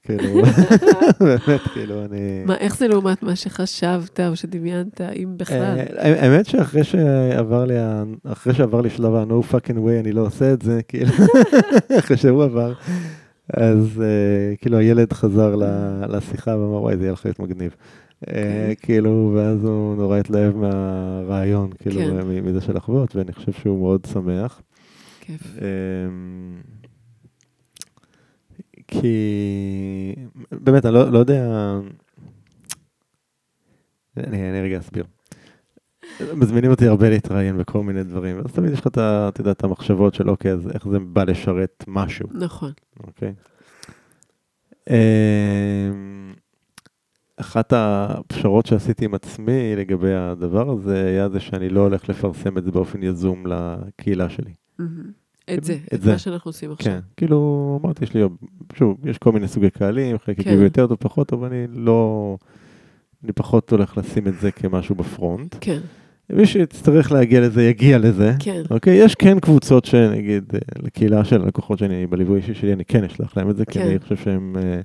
כאילו, באמת, כאילו, אני... מה, איך זה לעומת מה שחשבת או שדמיינת, אם בכלל? אה, האמת שאחרי שעבר לי, אחרי שעבר לי שלב ה-no fucking way, אני לא עושה את זה, כאילו, אחרי שהוא עבר, אז אה, כאילו הילד חזר לשיחה ואמר, וואי, זה יהיה לך להיות מגניב. אה, כאילו, ואז הוא נורא התלהב מהרעיון, כאילו, כן. מזה של לחוות, ואני חושב שהוא מאוד שמח. כיף. אמ, כי באמת, אני לא, לא יודע... אני, אני רגע אסביר. מזמינים אותי הרבה להתראיין בכל מיני דברים, אז תמיד יש לך את, את המחשבות של אוקיי, אז איך זה בא לשרת משהו, נכון. אוקיי? אחת הפשרות שעשיתי עם עצמי לגבי הדבר הזה, היה זה שאני לא הולך לפרסם את זה באופן יזום לקהילה שלי. את זה, את זה. מה שאנחנו עושים עכשיו. כן, כאילו, אמרתי, יש לי, שוב, יש כל מיני סוגי קהלים, חלק כן. הגיבו יותר טוב, פחות טוב, אני לא, אני פחות הולך לשים את זה כמשהו בפרונט. כן, מי שיצטרך להגיע לזה, יגיע לזה. כן, אוקיי, יש כן קבוצות שנגיד, אה, לקהילה של הלקוחות שאני, בליווי אישי שלי, אני כן אשלח להם את זה, כי כן. אני חושב שהם אה,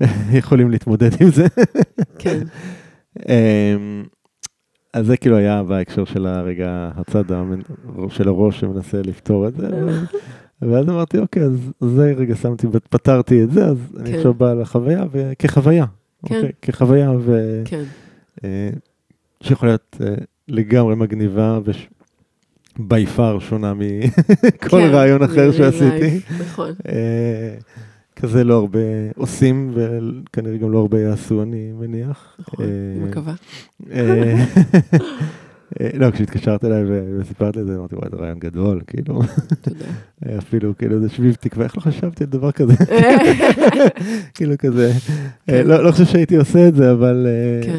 יכולים להתמודד עם זה. כן, אמ, אז זה כאילו היה בהקשר של הרגע, הצד של הראש שמנסה לפתור את זה. ואז אמרתי, אוקיי, אז זה רגע שמתי, פתרתי את זה, אז אני כן. עכשיו בא לחוויה, וכחוויה, כן. אוקיי? כחוויה, ו... כן, אה, שיכולה להיות אה, לגמרי מגניבה, ובי פאר שונה מכל כן, רעיון אחר שעשיתי. נכון. אה, כזה לא הרבה עושים, וכנראה גם לא הרבה יעשו, אני מניח. נכון, אני אה, מקווה. אה, אה, לא, כשהתקשרת אליי וסיפרת לי את זה, אמרתי, וואי, זה רעיון גדול, כאילו, תודה. אפילו, כאילו, זה שביב תקווה, איך לא חשבתי על דבר כזה? כאילו כזה. לא לא חושב שהייתי עושה את זה, אבל כן.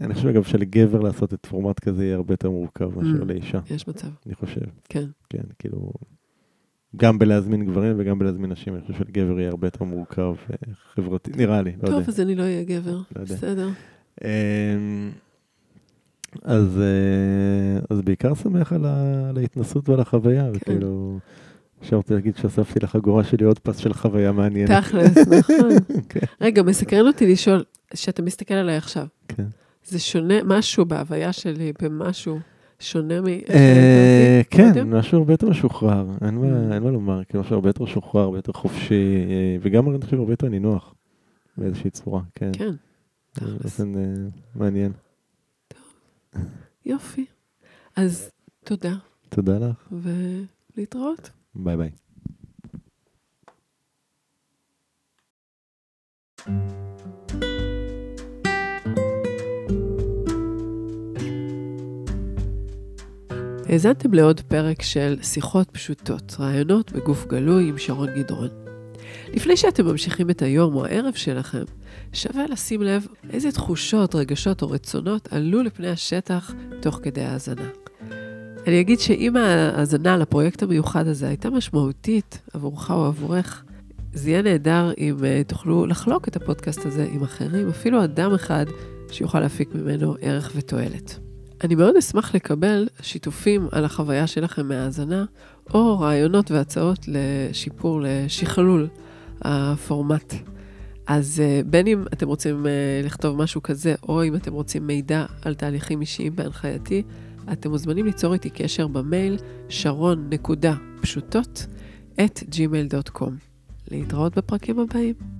אני חושב אגב שלגבר לעשות את פורמט כזה יהיה הרבה יותר מורכב מאשר Mm. לאישה, יש מצב, אני חושב, כן. כן, כאילו, גם בלהזמין גברים וגם בלהזמין נשים, אני חושב שלגבר יהיה הרבה יותר מורכב אה, חברתי, נראה לי, לא יודע. טוב, אז אני לא אהיה גבר. לא. בסדר. אמ, אז, אה, אז בעיקר שמח על, ה, על ההתנסות ועל החוויה, כן. וכאילו, אפשרתי להגיד שהוספתי לחגורה שלי עוד פס של חוויה מעניינת. תכלס, נכון. כן. רגע, מסקרן אותי לשאול, שאתה מסתכל עליי עכשיו, כן. זה שונה, משהו בהוויה שלי, במשהו שונה מאיך אה, שהכרתי כן? משהו הרבה יותר משוחרר, אין Mm. מה מה לומר, כאילו משהו הרבה יותר משוחרר, הרבה יותר חופשי, אה, וגם אני חושב הרבה יותר נינוח, באיזושהי צורה, כן. כן, תכלס. אה, מעניין. יופי. אז תודה, תודה לך, ולהתראות. ביי ביי. האזנתם לעוד פרק של שיחות פשוטות, רעיונות בגוף גלוי עם שרון גדרון. לפני שאתם ממשיכים את היום או הערב שלכם, שווה לשים לב איזה תחושות, רגשות או רצונות עלו לפני השטח תוך כדי ההאזנה. אני אגיד שאם ההאזנה לפרויקט המיוחד הזה הייתה משמעותית עבורך או עבורך, זה יהיה נהדר אם uh, תוכלו לחלוק את הפודקאסט הזה עם אחרים, אפילו אדם אחד שיוכל להפיק ממנו ערך ותועלת. אני מאוד אשמח לקבל שיתופים על החוויה שלכם מהאזנה, או רעיונות והצעות לשיפור, לשכלול הפורמט. אז uh, בין אם אתם רוצים uh, לכתוב משהו כזה, או אם אתם רוצים מידע על תהליכים אישיים בהנחייתי, אתם מוזמנים ליצור איתי קשר במייל שרון.פשוטות at gmail.com. להתראות בפרקים הבאים.